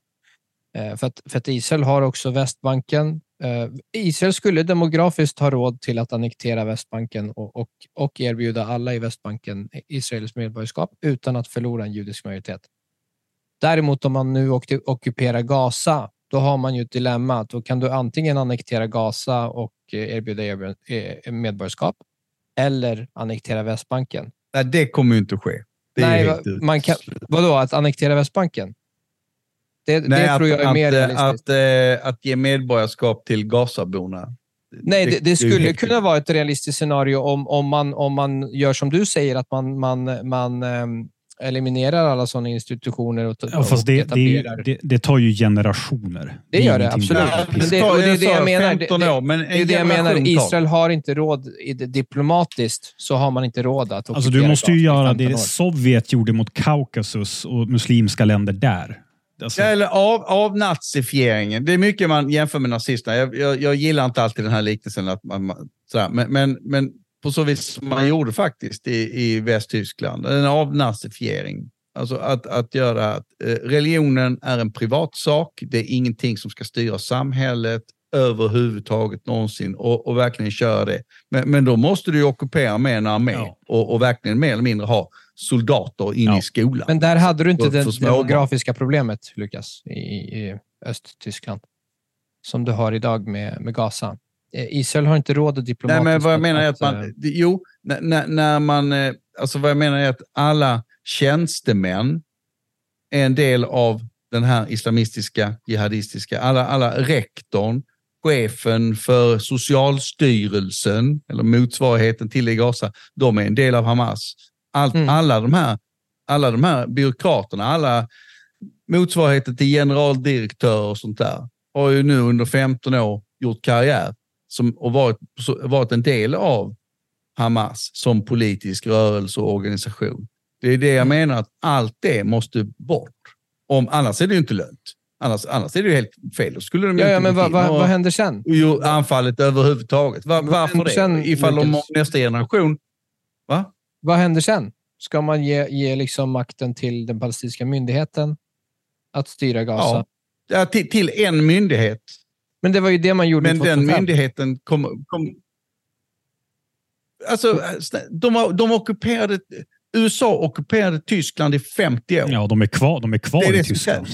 Eh, för, att, för att Israel har också Västbanken. Eh, Israel skulle demografiskt ha råd till att annektera Västbanken och, och, och erbjuda alla i Västbanken Israels medborgarskap utan att förlora en judisk majoritet. Däremot om man nu ockuperar Gaza, då har man ju ett dilemma. Då kan du antingen annektera Gaza och eh, erbjuda erbjud- eh, medborgarskap eller annektera Västbanken. Nej, det kommer ju inte att ske. Nej, man kan, vadå, att annektera Västbanken? Det, Nej, det tror jag är att, mer att, realistiskt. att, att, att ge medborgarskap till Gazaborna. Nej, det, det skulle kunna vara ett realistiskt scenario om, om, man, om man gör som du säger, att man, man, man ehm, eliminerar alla sådana institutioner och, Ja, fast det, det, etablerar. det, det tar ju generationer. Det gör det, absolut. Men det- och det är det jag menar. Det- 15 det- år, men Det är det jag menar. Israel har inte råd, diplomatiskt så har man inte råd att Alltså, du måste ju göra 15 det. Sovjet gjorde mot Kaukasus och muslimska länder där. Alltså, eller av, avnazifieringen. Det är mycket man jämför med nazisterna. Jag, jag, jag gillar inte alltid den här liknelsen. Att man- sådär. Men, men, men på så vis som man gjorde faktiskt i, i Västtyskland. En avnazifiering. Alltså att, att göra att eh, religionen är en privatsak. Det är ingenting som ska styra samhället överhuvudtaget någonsin och, och verkligen köra det. Men, men då måste du ju ockupera med en armé Ja. och, och verkligen mer eller mindre ha soldater in Ja. i skolan. Men där hade du inte För- det för demografiska problemet, Lukas, i, i Östtyskland. Som du har idag med, med Gaza. Eh, Israel har inte råd att diplomatiskt... Nej, men vad jag menar är att man, jo, när, när- man, eh, alltså vad jag menar är att alla tjänstemän är en del av den här islamistiska, jihadistiska, alla, alla rektorn, chefen för Socialstyrelsen, eller motsvarigheten till i Gaza, de är en del av Hamas. Allt, Mm. alla, de här, alla de här byråkraterna, alla motsvarigheter till generaldirektörer och sånt där, har ju nu under 15 år gjort karriär som, och varit, varit en del av Hamas som politisk rörelse och organisation. Det är det jag menar att allt det måste bort. Om, annars är det ju inte lönt. Annars, annars är det ju helt fel. Då skulle de Ja, ja, men vad, vad, vad händer sen? gjort anfallet överhuvudtaget. Var, varför sen, det? Ifall de nästa generation... Va? Vad händer sen? Ska man ge, ge liksom makten till den palestinska myndigheten att styra Gaza? Ja, till, till en myndighet. Men det var ju det man gjorde Men den 2005. myndigheten kom... kom alltså, de, de ockuperade... USA ockuperade Tyskland i 50 år. ja, de är kvar, de är kvar Det är i det som Tyskland.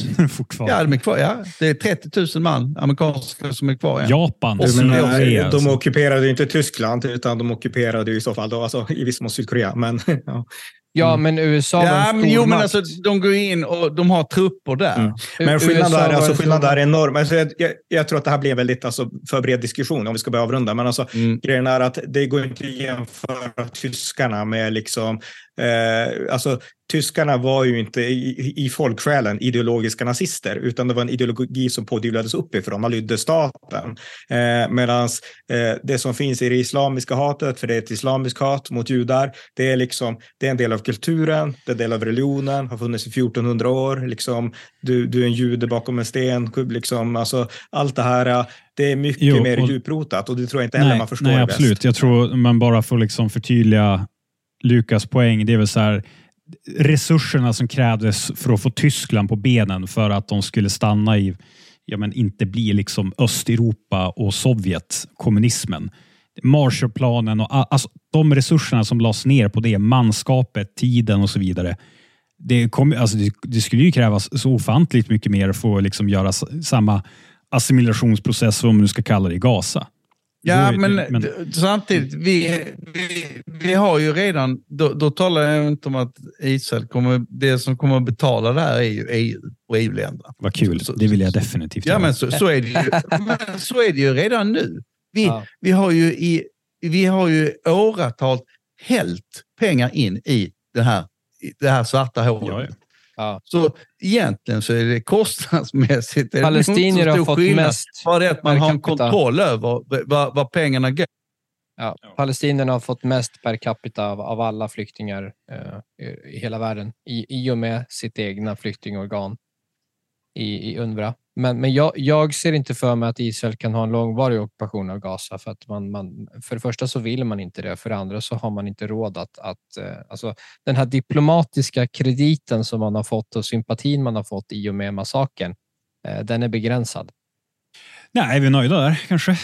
Ja, de är kvar. Ja, det är 30 000 man, amerikanska, som är kvar. än. Japan, Och menar, Sydkorea. de alltså. ockuperade inte Tyskland, utan de ockuperade i så fall då, alltså, i viss mån Sydkorea. Men, ja. Ja, men USA var Ja, en men, jo, men stormakt. alltså, de går in och de har trupper där. Mm. Men skillnaden där, var alltså, stormakt. där är enorm. Alltså, jag, jag, jag tror att det här blir en väldigt alltså, för bred diskussion om vi ska börja avrunda. Men alltså, Mm. grejen är att det går inte att jämföra tyskarna med liksom, eh, alltså tyskarna var ju inte i, i folksjälen ideologiska nazister, utan det var en ideologi som pådyvlades uppifrån, man lydde staten. Eh, Medan eh, det som finns i det islamiska hatet, för det är ett islamiskt hat mot judar, det är liksom, det är en del av kulturen, det är en del av religionen, har funnits i 1400 år, liksom, du, du är en jude bakom en sten, liksom, alltså, allt det här, det är mycket Jo, mer och- djuprotat och det tror jag inte heller Nej, man förstår nej bäst. absolut. Jag tror man bara får liksom förtydliga Lukas poäng. Det är väl så här, resurserna som krävdes för att få Tyskland på benen för att de skulle stanna i, ja men inte bli liksom Östeuropa och Sovjet, kommunismen. Marshallplanen och alltså, de resurserna som lades ner på det, manskapet, tiden och så vidare. Det, kom, alltså, det, det skulle ju krävas så ofantligt mycket mer för att liksom göra samma assimilationsprocess, som man nu ska kalla det, i Gaza. Ja, men, men- d- samtidigt, vi, vi, vi har ju redan, då, då talar jag inte om att Israel kommer, det som kommer att betala det här är ju EU och EU-länderna. Vad kul. Så- Det vill jag definitivt Ja, göra. men så, så, är det ju, men så är det ju redan nu. Vi, Ja. vi, har ju i, vi har ju åratal hällt pengar in i det här, det här svarta hålet. Ja, ja. Ja. Så egentligen så är det kostnadsmässigt det Palestinier har fått skillnad. mest Bara det att man har kontroll över vad, vad pengarna går. Ja, palestinierna har fått mest per capita av, av alla flyktingar eh, i, i hela världen i, i och med sitt egna flyktingorgan i, i UNRWA. Men, men jag, jag ser inte för mig att Israel kan ha en långvarig ockupation av Gaza. För, att man, man, för det första så vill man inte det, för det andra så har man inte råd att... att eh, alltså, den här diplomatiska krediten som man har fått och sympatin man har fått i och med massakern, eh, den är begränsad. Nej, är vi nöjda där kanske?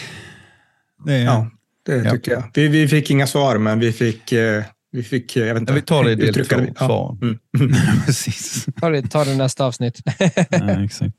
Det är, Ja, det Ja. tycker jag. Vi, vi fick inga svar, men vi fick, eh, vi fick eh, jag vet inte. Ja, vi tar det i del två, det. Ja. Mm. precis. Ta det, ta det nästa avsnitt. Ja, exakt.